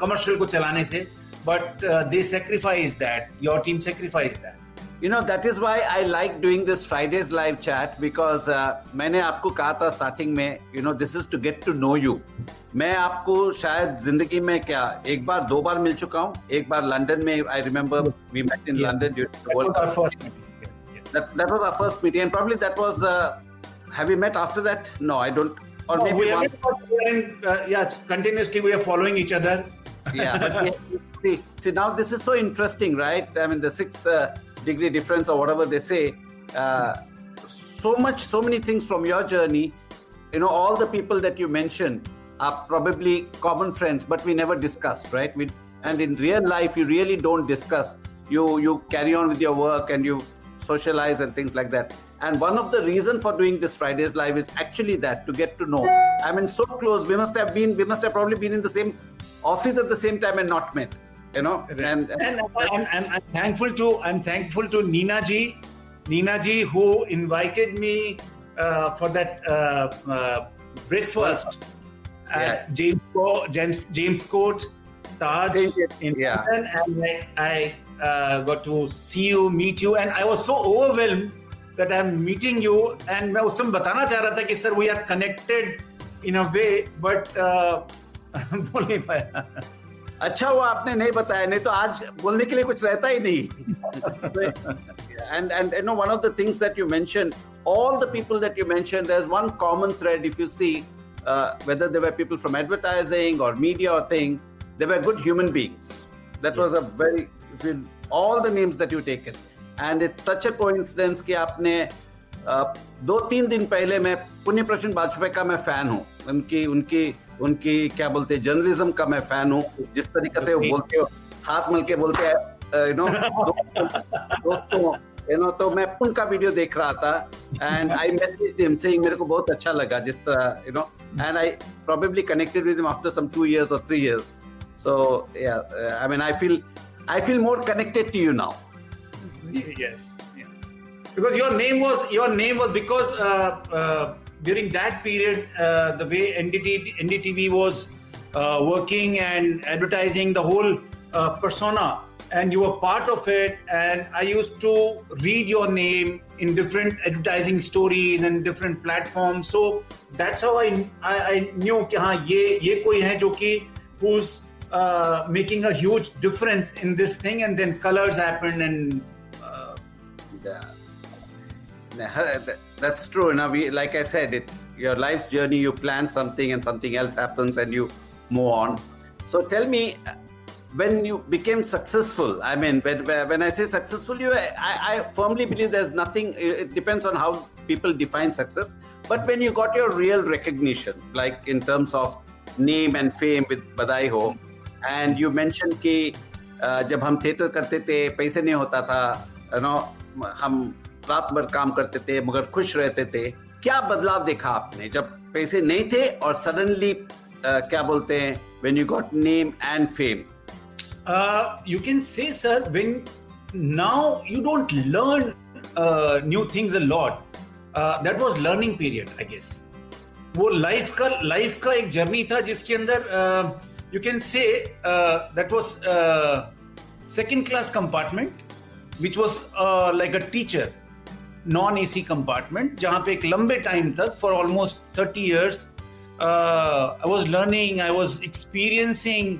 कमर्शियल को चलाने से but they sacrifice that your team sacrifice that You know, that is why I like doing this Fridays live chat because uh, मैंने आपको कहा था स्टार्टिंग में you know this is to get to know you. मैं आपको शायद जिंदगी में क्या एक बार दो बार मिल चुका हूँ एक बार लंदन में I remember we met in London during the World Cup. That, that was our first meeting and probably that was uh, have you met after that? No, I don't. Or no, maybe we one. Are in, uh, yeah, continuously we are following each other. yeah, but yeah, see, see now this is so interesting, right? I mean the six. Uh, degree difference or whatever they say uh, so much so many things from your journey. You know all the people that you mentioned are probably common friends but we never discussed right? We, and in real life you really don't discuss. You you carry on with your work and you socialize and things like that. And one of the reason for doing this fridays live is actually that to get to know. I mean so close. We must have been we must have probably been in the same office at the same time and not met you know and, and, and I'm, I'm, I'm, thankful to i'm thankful to nina ji nina ji who invited me uh, for that uh, uh, breakfast yeah. at james james james court taj in yeah. London, and i, I uh, got to see you meet you and i was so overwhelmed that i'm meeting you and मैं उस time बताना चाह रहा था कि sir we are connected in a way but uh, बोल नहीं पाया अच्छा हुआ आपने नहीं बताया नहीं तो आज बोलने के लिए कुछ रहता ही नहीं and and you know one of the things that you mentioned all the people that you mentioned there's one common thread if you see uh, whether they were people from advertising or media or thing they were good human beings that yes. was a very all the names that you taken and it's such a coincidence कि आपने uh, दो तीन दिन पहले मैं पुण्य प्रचुन वाजपेयी का मैं फ़ैन हूँ उनकी उनकी उनकी क्या बोलते हैं जर्नलिज्म का मैं फ़ैन हूँ। जिस तरीके से वो बोलते हो हाथ मिल के बोलते हैं यू नो [LAUGHS] दोस्तों यू नो तो मैं उनका वीडियो देख रहा था and I message him saying मेरे को बहुत अच्छा लगा जिस तरह you know and I probably connected with him after some 2 years और 3 years so yeah I mean I feel I feel more connected to you yes. Because your name was your name was because uh, uh, during that period, uh, the way NDT, NDTV was uh, working and advertising the whole uh, persona, and you were part of it. And I used to read your name in different advertising stories and different platforms. So that's how I I, I knew कि हाँ ये ये कोई है जो कि who's uh, making a huge difference in this thing. And then colors happened and. Uh, yeah that's true. Now, we, like I said, it's your life journey. You plan something, and something else happens, and you move on. So, tell me, when you became successful. I mean, when, when I say successful, you, I, I firmly believe there's nothing. It depends on how people define success. But when you got your real recognition, like in terms of name and fame with Badai Ho, and you mentioned कि जब हम थिएटर करते थे पैसे नहीं होता था यू नो हम रात भर काम करते थे मगर खुश रहते थे। क्या बदलाव देखा आपने? जब पैसे नहीं थे और सडनली क्या बोलते हैं when you got name and fame you can when now you don't learn uh, new things a lot uh, that was learning period i guess वो लाइफ का लाइफ का एक जर्नी था जिसके अंदर you can say that was second class compartment which was like a teacher non AC compartment जहाँ पे एक लंबे टाइम तक for almost thirty years I was learning I was experiencing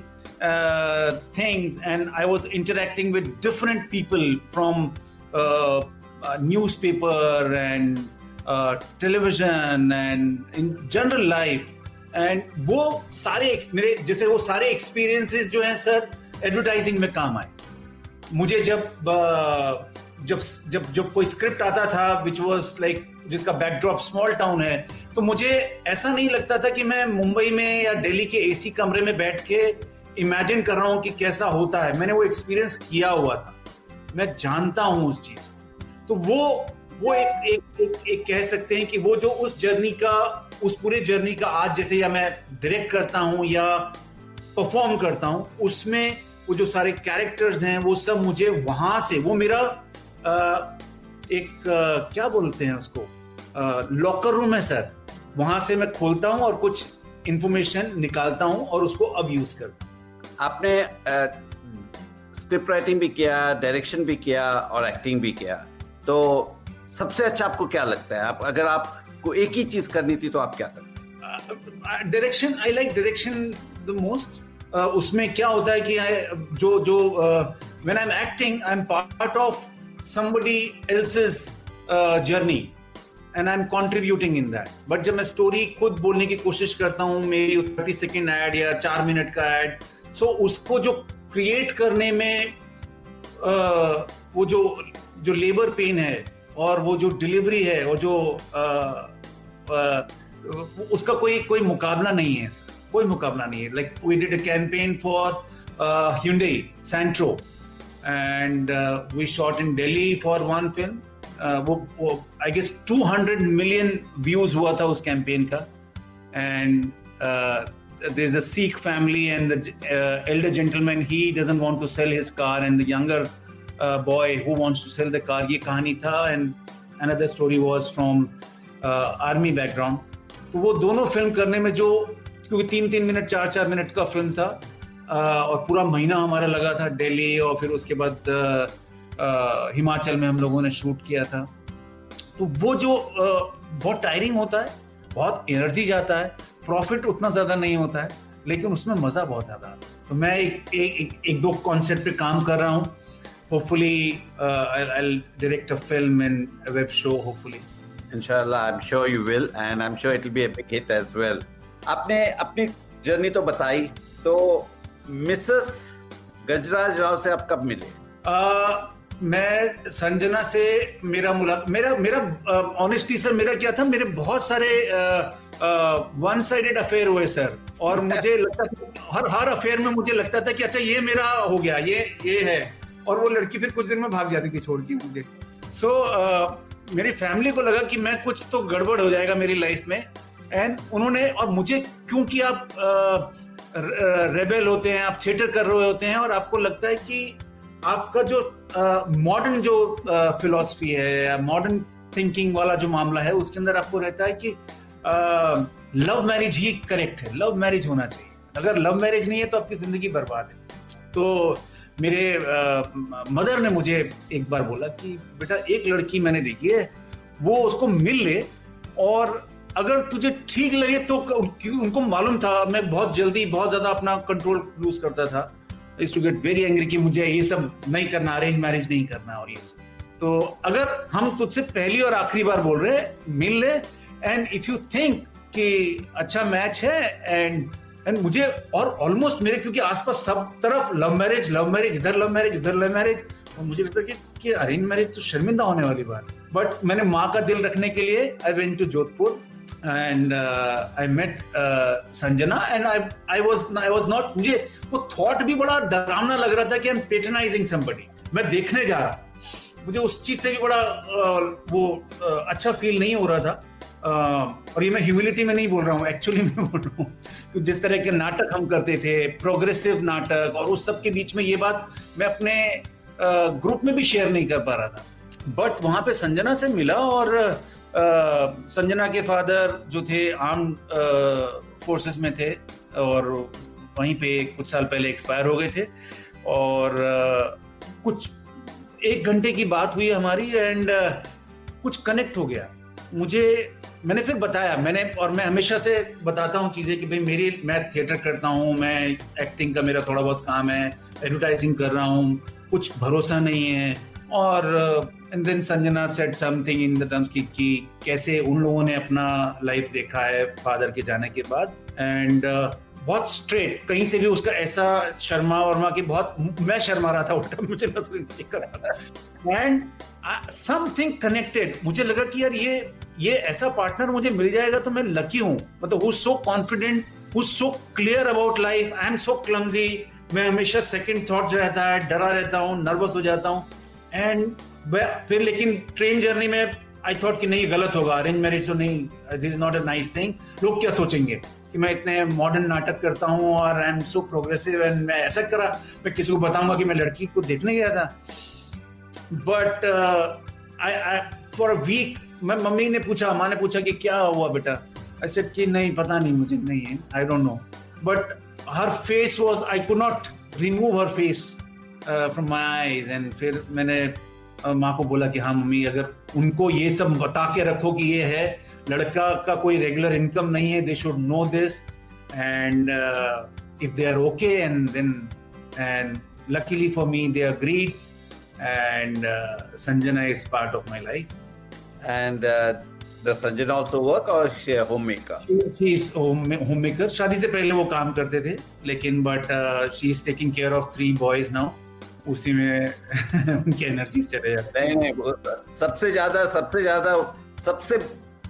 things and I was interacting with different people from uh, uh, and uh, television and in general life. And वो सारे मेरे जैसे वो सारे एक्सपीरियंसेस जो हैं सर एडवर्टाइजिंग में काम आए। मुझे जब जब जब जब कोई स्क्रिप्ट आता था विच वॉज़ लाइक जिसका बैकड्रॉप स्मॉल टाउन है तो मुझे ऐसा नहीं लगता था कि मैं मुंबई में या दिल्ली के एसी कमरे में बैठ के इमेजिन कर रहा हूँ कि कैसा होता है। मैंने वो एक्सपीरियंस किया हुआ था। मैं जानता हूँ उस चीज़ को। तो वो वो एक एक, एक एक कह सकते हैं कि वो जो उस जर्नी का उस पूरे जर्नी का आज जैसे या मैं डायरेक्ट करता हूँ या परफॉर्म करता हूँ उसमें वो जो सारे कैरेक्टर्स हैं वो सब मुझे वहाँ से वो मेरा एक क्या बोलते हैं उसको? लॉकर रूम है सर। वहाँ से मैं खोलता हूँ और कुछ इंफॉर्मेशन निकालता हूँ और उसको अब यूज़ करता हूँ। आपने स्क्रिप्ट राइटिंग भी किया डायरेक्शन भी किया और एक्टिंग भी किया। तो सबसे अच्छा आपको क्या लगता है? आप अगर आपको एक ही चीज़ करनी थी तो आप क्या करते? Direction I like direction the most उसमें क्या होता है कि I, जो जो when I am acting I am part of somebody else's journey and I am contributing in that but जब मैं स्टोरी खुद बोलने की कोशिश करता हूँ मेरी थर्टी सेकेंड एड या चार मिनट का एड सो उसको जो क्रिएट करने में uh, वो जो जो लेबर पेन है और वो जो डिलीवरी है वो जो uh, uh, उसका कोई कोई मुकाबला नहीं है कोई मुकाबला नहीं है. Like we did a campaign for Hyundai Santro. And we shot in Delhi for one film वो आई गेस 200 मिलियन व्यूज़ हुआ था उस कैंपेन का and there is Sikh family and the elder gentleman he doesn't want to sell his car and the boy who wants to sell the car ये कहानी था and another story was from army background तो वो दोनों फ़िल्म करने में जो, क्योंकि तीन तीन मिनट चार चार मिनट का फ़िल्म था और पूरा महीना हमारा लगा था दिल्ली और फिर उसके बाद हिमाचल में हम लोगों ने शूट किया था। तो वो जो बहुत टायरिंग होता है बहुत एनर्जी जाता है प्रॉफिट उतना ज़्यादा नहीं होता है लेकिन उसमें मज़ा बहुत ज़्यादा आता है। तो मैं एक एक, एक, एक दो कॉन्सेप्ट पे काम कर रहा हूँ। Hopefully direct a film and web show hopefully इंशाल्लाह I am sure you will and I am sure it will be a big hit as well आपने अपनी जर्नी तो बताई तो मिसेस गजराज राव से आप कब मिले? uh, मैं संजना से मेरा मुलाक मेरा मेरा ऑनेस्टली सर मेरा क्या था? मेरे बहुत सारे वन साइडेड अफेयर हुए सर और [LAUGHS] मुझे लगता था हर हर अफेयर में मुझे लगता था कि अच्छा ये मेरा हो गया ये ये है। और वो लड़की फिर कुछ दिन में भाग जाती थी छोड़ के मुझे। सो so, uh, मेरी फैमिली को लगा कि मैं कुछ तो गड़बड़ हो जाएगा मेरी लाइफ में। एंड उन्होंने और मुझे क्योंकि आप रेबेल होते हैं, आप थिएटर कर रहे होते हैं और आपको लगता है कि आपका जो मॉडर्न जो फिलोसफी है या मॉडर्न थिंकिंग वाला जो मामला है, उसके अंदर आपको रहता है कि लव मैरिज ही करेक्ट है लव मैरिज होना चाहिए। अगर लव मैरिज नहीं है तो आपकी ज़िंदगी बर्बाद है। तो मेरे मदर ने मुझे एक बार बोला कि, बेटा, एक लड़की मैंने देखी है, वो उसको मिल ले और अगर तुझे ठीक लगे तो उनको मालूम था मैं बहुत जल्दी बहुत ज़्यादा अपना कंट्रोल लूज करता था। टू गेट वेरी एंग्री कि मुझे ये सब नहीं करना अरेंज मैरिज नहीं करना और ये सब। तो अगर हम तुझसे पहली और आखिरी बार बोल रहे हैं मिल ले। एंड इफ़ यू थिंक कि अच्छा मैच है एंड एंड मुझे और ऑलमोस्ट मेरे क्योंकि आसपास सब तरफ़ लव मैरिज लव मैरिज इधर लव मैरिज उधर लव मैरिज और मुझे लगता कि, कि अरेंज मैरिज तो शर्मिंदा होने वाली बात। बट मैंने माँ का दिल रखने के लिए I went to Jodhpur I met uh, Sanjana and I I was I was not मुझे वो थॉट भी बड़ा डरावना लग रहा था कि आई एम पेटनाइजिंग समबडी मैं देखने जा रहा मुझे उस चीज़ से भी बड़ा uh, वो uh, अच्छा फील नहीं हो रहा था। Uh, और ये मैं ह्यूमिलिटी में नहीं बोल रहा हूँ एक्चुअली मैं बोल रहा हूँ जिस तरह के नाटक हम करते थे प्रोग्रेसिव नाटक और उस सब के बीच में ये बात मैं अपने ग्रुप में भी शेयर नहीं कर पा रहा था। बट वहाँ पे संजना से मिला और संजना के फादर जो थे, आर्म फोर्सेस में थे और वहीं पे कुछ साल पहले एक्सपायर हो गए थे। और कुछ एक घंटे की बात हुई हमारी एंड कुछ कनेक्ट हो गया। मुझे, मैंने फिर बताया, मैंने और मैं हमेशा से बताता हूँ चीज़ें कि भाई मेरी, मैं थिएटर करता हूँ, मैं एक्टिंग का मेरा थोड़ा बहुत काम है एडवर्टाइजिंग कर रहा हूँ, कुछ भरोसा नहीं है और and then Sanjana said something in the terms की कि कैसे उन लोगों ने अपना लाइफ देखा है फादर के जाने के बाद एंड बहुत स्ट्रेट कहीं से भी उसका ऐसा शर्मा वर्मा की बहुत, मैं शर्मा रहा था उल्टा मुझे नीचे कर एंड समथिंग कनेक्टेड मुझे लगा कि यार ये ये ऐसा पार्टनर मुझे मिल जाएगा तो मैं लकी हूँ। मतलब who so confident who so clear about life I am so clumsy मैं हमेशा सेकंड थॉट रहता है, डरा रहता हूँ नर्वस हो जाता हूँ। एंड फिर लेकिन ट्रेन जर्नी में आई थॉट कि नहीं, गलत होगा। अरेंज मैरिज तो नहीं this not a nice thing लोग क्या सोचेंगे कि मैं इतने मॉडर्न नाटक करता हूँ और I am so progressive and मैं ऐसा करा, मैं किसी को बताऊँगा कि मैं लड़की को देखने गया था। But I for a week मैं मम्मी ने पूछा, माँ ने पूछा कि क्या हुआ बेटा? ऐसे कि नहीं, पता नहीं मुझे, नहीं है I don't know but her face was I could not remove her face from my eyes and फिर मैंने uh, माँ को बोला कि हाँ मम्मी अगर उनको ये सब बता के रखो कि ये है लड़का का कोई रेगुलर इनकम नहीं है they should know this and if they are okay and then and luckily for me they agreed and uh, sanjana is part of my life. And uh, does sanjana also work or she a homemaker? She is home homemaker. शादी से पहले वो काम करते थे लेकिन but she is taking care of three boys now उसी में [LAUGHS] उनकी एनर्जी चले जाते हैं। सबसे ज़्यादा सबसे ज़्यादा सबसे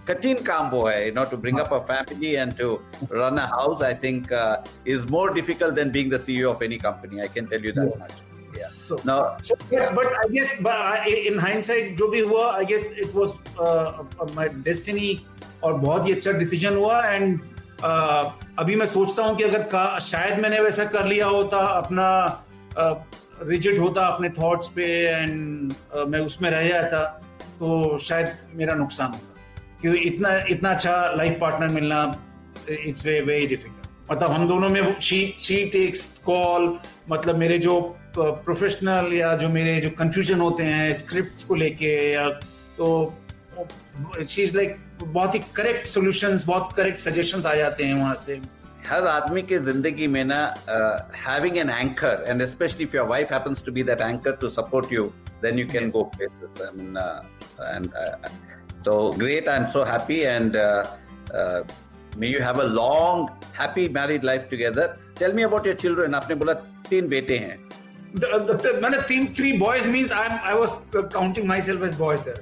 कठिन काम वो है you know to bring up a family and to run a house I think is more difficult than being the CEO of any company I can tell you that much बहुत ही अच्छा डिसीज़न हुआ एंड uh, अभी मैं सोचता हूँ मैंने वैसा कर लिया होता अपना uh, रिजिड होता अपने थॉट्स पे एंड मैं उसमें रह जाता तो शायद मेरा नुकसान होता। क्योंकि इतना इतना अच्छा लाइफ पार्टनर मिलना इट्स वे वेरी डिफ़िकल्ट मतलब हम दोनों में शी शी टेक्स कॉल मतलब मेरे जो प्रोफेशनल या जो मेरे जो कंफ्यूजन होते हैं स्क्रिप्ट को लेके या तो शी इज़ लाइक बहुत ही करेक्ट सॉल्यूशंस बहुत करेक्ट सजेशंस आ जाते हैं वहाँ से। हर आदमी के ज़िंदगी में ना having an anchor and specially if your wife happens to be that anchor to support you then you can go places and and तो great I am so happy and may you have a long happy married life together tell me about your children आपने बोला तीन बेटे हैं। मैंने तीन three boys means I I was counting myself as boy sir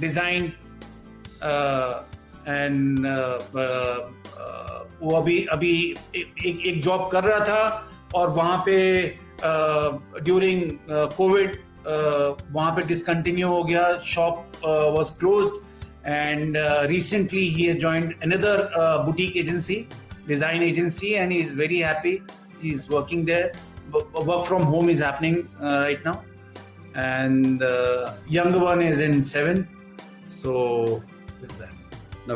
design and वो अभी अभी एक एक जॉब कर रहा था और वहाँ पे ड्यूरिंग कोविड वहाँ पे डिसकंटिन्यू हो गया shop was closed and recently he has joined another boutique agency design agency and he is very happy he is working there work from home is happening right now and young one is in seventh so that's that no,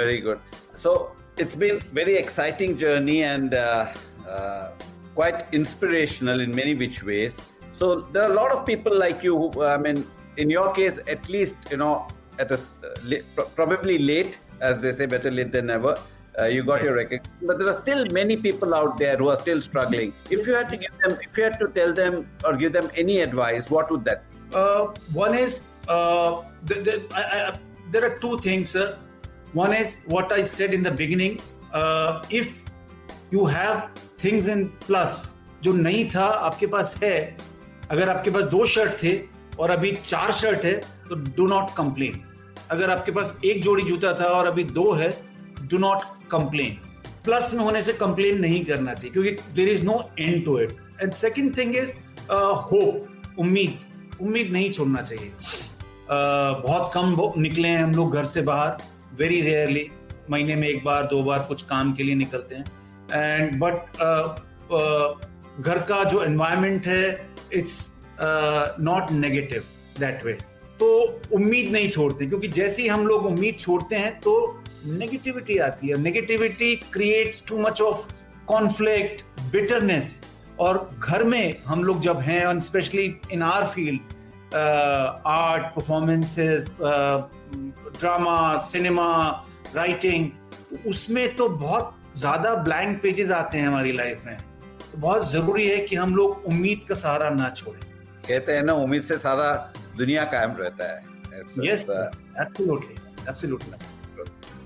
very good so it's been very exciting journey and uh, uh, quite inspirational in many which ways so there are a lot of people like you who, I mean, in your case, at least, you know, at a uh, probably late, as they say, better late than never. Uh, you got your recognition, but there are still many people out there who are still struggling. If you had to give them, if you had to tell them or give them any advice, what would that? Be? Uh, one is uh, the, the, I, I, there are two things. One is what I said in the beginning. Uh, if you have things in plus, जो नहीं था आपके पास है अगर आपके पास दो शर्ट थे और अभी चार शर्ट है तो डू नॉट कंप्लेन अगर आपके पास एक जोड़ी जूता था और अभी दो है डू नॉट कंप्लेन प्लस में होने से कंप्लेन नहीं करना चाहिए क्योंकि there is no end to it and second thing is hope उम्मीद उम्मीद नहीं छोड़ना चाहिए बहुत कम निकले हैं हम लोग घर से बाहर वेरी रेयरली महीने में एक बार, दो बार कुछ काम के लिए निकलते हैं। एंड बट घर का जो एनवायरमेंट है it's not negative that way तो उम्मीद नहीं छोड़ते, क्योंकि जैसे ही हम लोग उम्मीद छोड़ते हैं तो नेगेटिविटी आती है। Negativity creates too much of conflict bitterness और घर में हम लोग जब हैं specially in our field art performances drama cinema writing उसमें तो बहुत ज़्यादा ब्लैंक पेजेस आते हैं हमारी लाइफ में। तो बहुत ज़रूरी है कि हम लोग उम्मीद का सहारा ना छोड़ें। कहते हैं ना उम्मीद से सारा दुनिया कायम रहता है। Yes absolutely absolutely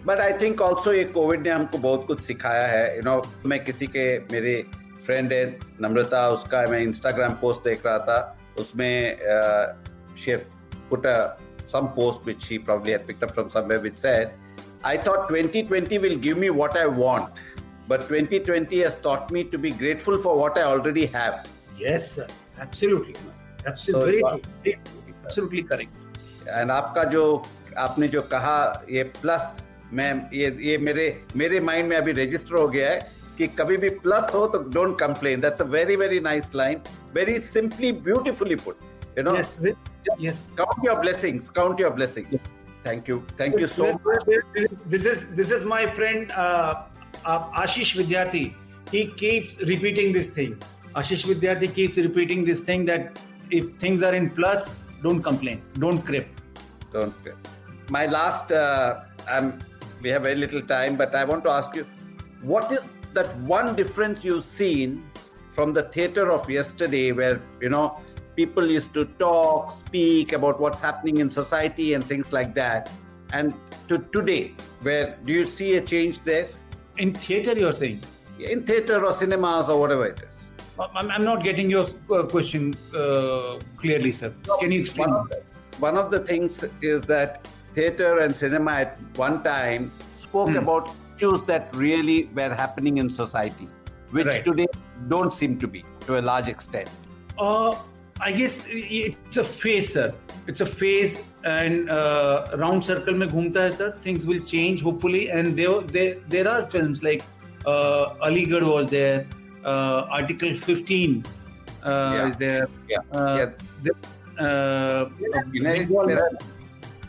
but I think also ये कोविड ने हमको बहुत कुछ सिखाया है। यू you नो know, मैं किसी के मेरे फ्रेंड है नम्रता उसका मैं इंस्टाग्राम पोस्ट देख रहा था। उसमें put some post which he probably had picked up from somewhere, which said, "I thought 2020 will give me what I want, but 2020 has taught me to be grateful for what I already have." Yes, sir. Absolutely. Absolutely. So, very true. Absolutely correct. And आपका जो आपने जो कहा ये प्लस मैं ये ये मेरे मेरे माइंड में अभी रजिस्टर हो गया है कि कभी भी प्लस हो तो don't complain that's a very very nice line very simply beautifully put you know yes count your blessings count your blessings thank you thank you so much this is this is my friend uh, uh, ashish vidyarthi he keeps repeating this thing ashish vidyarthi keeps repeating this thing that if things are in plus don't complain don't crib don't crib my last uh, um, we have very little time but i want to ask you what is that one difference you've seen from the theater of yesterday, where you know people used to talk, speak about what's happening in society and things like that, and to today, where do you see a change there? In theater, you're saying? In theater or cinemas or whatever it is. I'm not getting your uh, question uh, clearly, sir. No, Can you explain? One of, the, one of the things is that theater and cinema at one time spoke hmm. about issues that really were happening in society, which right. today don't seem to be to a large extent? Uh, I guess it's a phase, sir. It's a phase, and uh, round circle mein ghumta hai, sir. Things will change, hopefully. And there, there, there are films like uh, Aligarh was there, uh, Article 15 uh, yeah. is there. Yeah. Uh, yeah. Uh,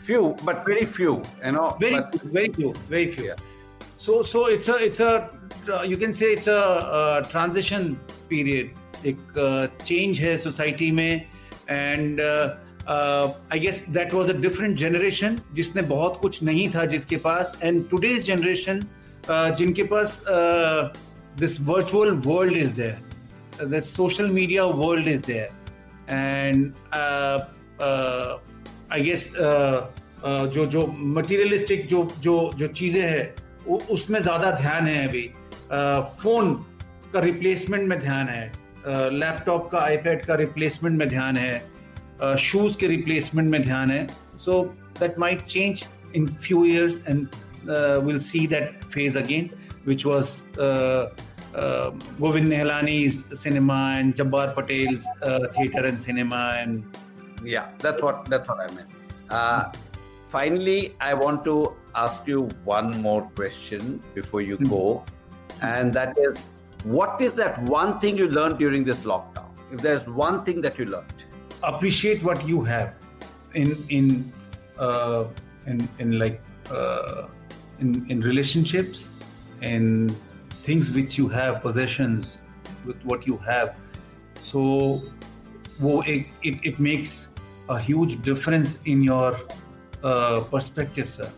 few, but very few, you know. Very, but, very few, very few. Yeah. So so it's a it's a uh, you can say it's a, a transition period. एक चेंज है सोसाइटी में and I guess that was a different generation जिसने बहुत कुछ नहीं था जिसके पास एंड टुडेज जनरेशन जिनके पास this virtual world is there the social media world is there and I guess जो जो मटीरियलिस्टिक जो जो जो चीज़ें हैं उसमें ज़्यादा ध्यान है अभी। फ़ोन का रिप्लेसमेंट में ध्यान है। लैपटॉप का आईपैड का रिप्लेसमेंट में ध्यान है। शूज़ के रिप्लेसमेंट में ध्यान है। So that might change in few years and will see that phase again which was Govind Nihalani cinema and Jabbar Patel theatre and cinema and yeah that's what that's what I mean finally I want to ask you one more question before you mm-hmm. go, and that is what is that one thing you learned during this lockdown? If there's one thing that you learned, appreciate what you have in in uh, in in like uh, in in relationships in things which you have possessions with what you have so well, it, it, it makes a huge difference in your uh, perspective sir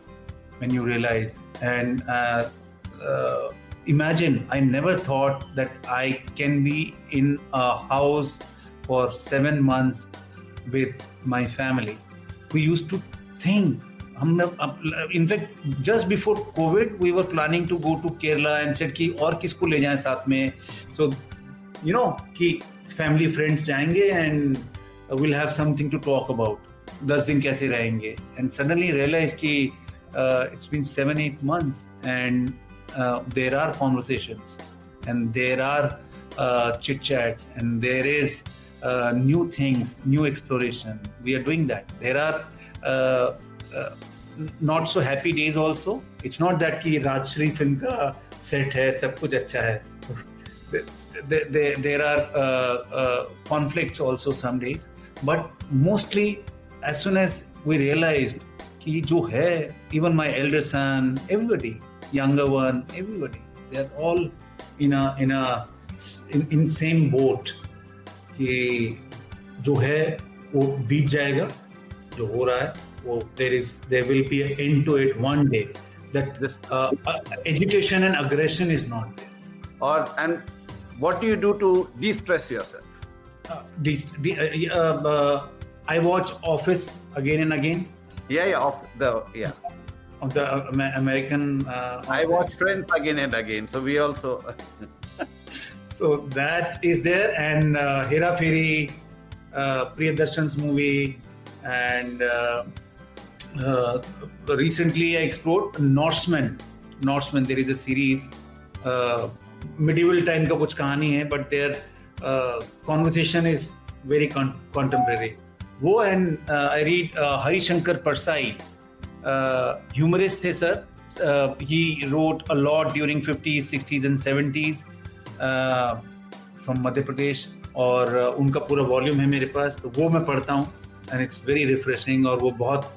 when you realize. And uh, uh, imagine, I never thought that I can be in a house for seven months with my family. We used to think in fact just before covid we were planning to go to kerala and said कि और किसको ले जाएं साथ में so you know कि family friends जाएंगे and we'll have something to talk about दस दिन कैसे रहेंगे and suddenly realize कि uh, it's been seven, eight months, and uh, there are conversations, and there are uh, chit chats, and there is uh, new things, new exploration. We are doing that. There are uh, uh, not so happy days also. It's not that ki Rajshri film ka set hai, sab kuch acha hai. [LAUGHS] there, there, there are conflicts also some days, but mostly as soon as we realize कि जो है even my elder son everybody younger one everybody they are all in in in same boat कि जो है वो बीत जाएगा जो हो रहा है वो there is there will be end to it one day that education and aggression is not और and what you do to destress yourself I watch office again and again Yeah, yeah, of the yeah. Of the uh, American. Uh, I watch Friends again and again, so we also. [LAUGHS] so that is there, and uh, Hira Feri, uh, Priyadarshan's movie, and uh, uh, recently I explored Norseman. Norseman, there is a series. Uh, medieval time ka kuch kahani hai, but their uh, conversation is very con- contemporary. वो and I read Harishankar Parsai, uh, थे sir he wrote lot during 50s, 60s and 70s uh, from Madhya Pradesh और uh, उनका पूरा वॉल्यूम है मेरे पास तो वो मैं पढ़ता हूँ एंड इट्स वेरी रिफ्रेशिंग और वो बहुत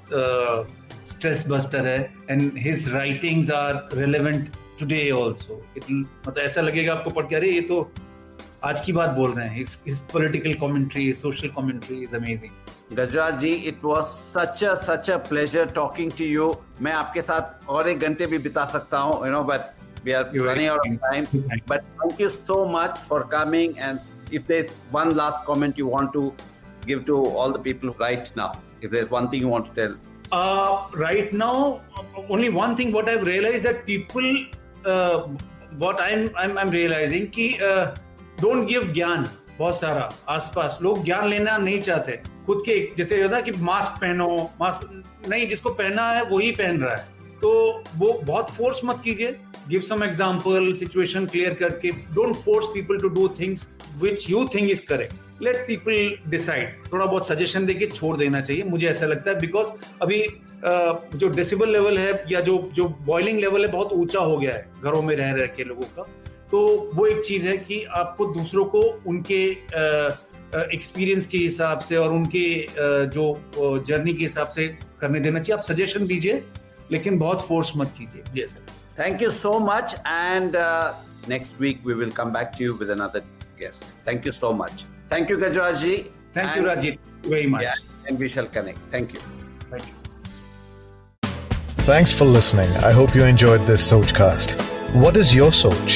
स्ट्रेस uh, बस्टर है and his writings are relevant today also मतलब ऐसा लगेगा आपको पढ़ के अरे ये तो आज की बात बोल रहे हैं। इस political commentary social commentary is amazing Gajraj ji it was such a such a pleasure talking to you मैं आपके साथ और एक घंटे भी बिता सकता हूँ you know but we are running out of time but thank you so much for coming and if there is one last comment you want to give to all the people right now if there is one thing you want to tell uh right now only one thing what i've realized that people uh, what i'm i'm i'm realizing ki uh, don't give ज्ञान, बहुत सारा आसपास। लोग ज्ञान लेना नहीं चाहते। खुद के जैसे होता है कि मास्क पहनो मास्क नहीं, जिसको पहना है, वही पहन रहा है। तो वो बहुत फोर्स मत कीजिए। Give some example situation clear करके। Don't force people to do things which you think is correct let people decide थोड़ा बहुत सजेशन देके छोड़ देना चाहिए। मुझे ऐसा लगता है बिकॉज़ अभी जो डेसिबल लेवल है या जो जो बॉइलिंग लेवल है, बहुत ऊँचा हो गया है। घरों में रह रह के लोगों का। तो वो एक चीज़ है कि आपको दूसरों को उनके एक्सपीरियंस के हिसाब से और उनके जो जर्नी के हिसाब से करने देना चाहिए। आप सजेशन दीजिए लेकिन बहुत फोर्स मत कीजिए। जी sir thank you so much and next week we will come back to you with another guest thank you so much thank you Gajraj ji thank you Rajeet very much and we shall connect thank you thank you Thanks for listening. I hope you enjoyed this Sochcast. What is your Soch?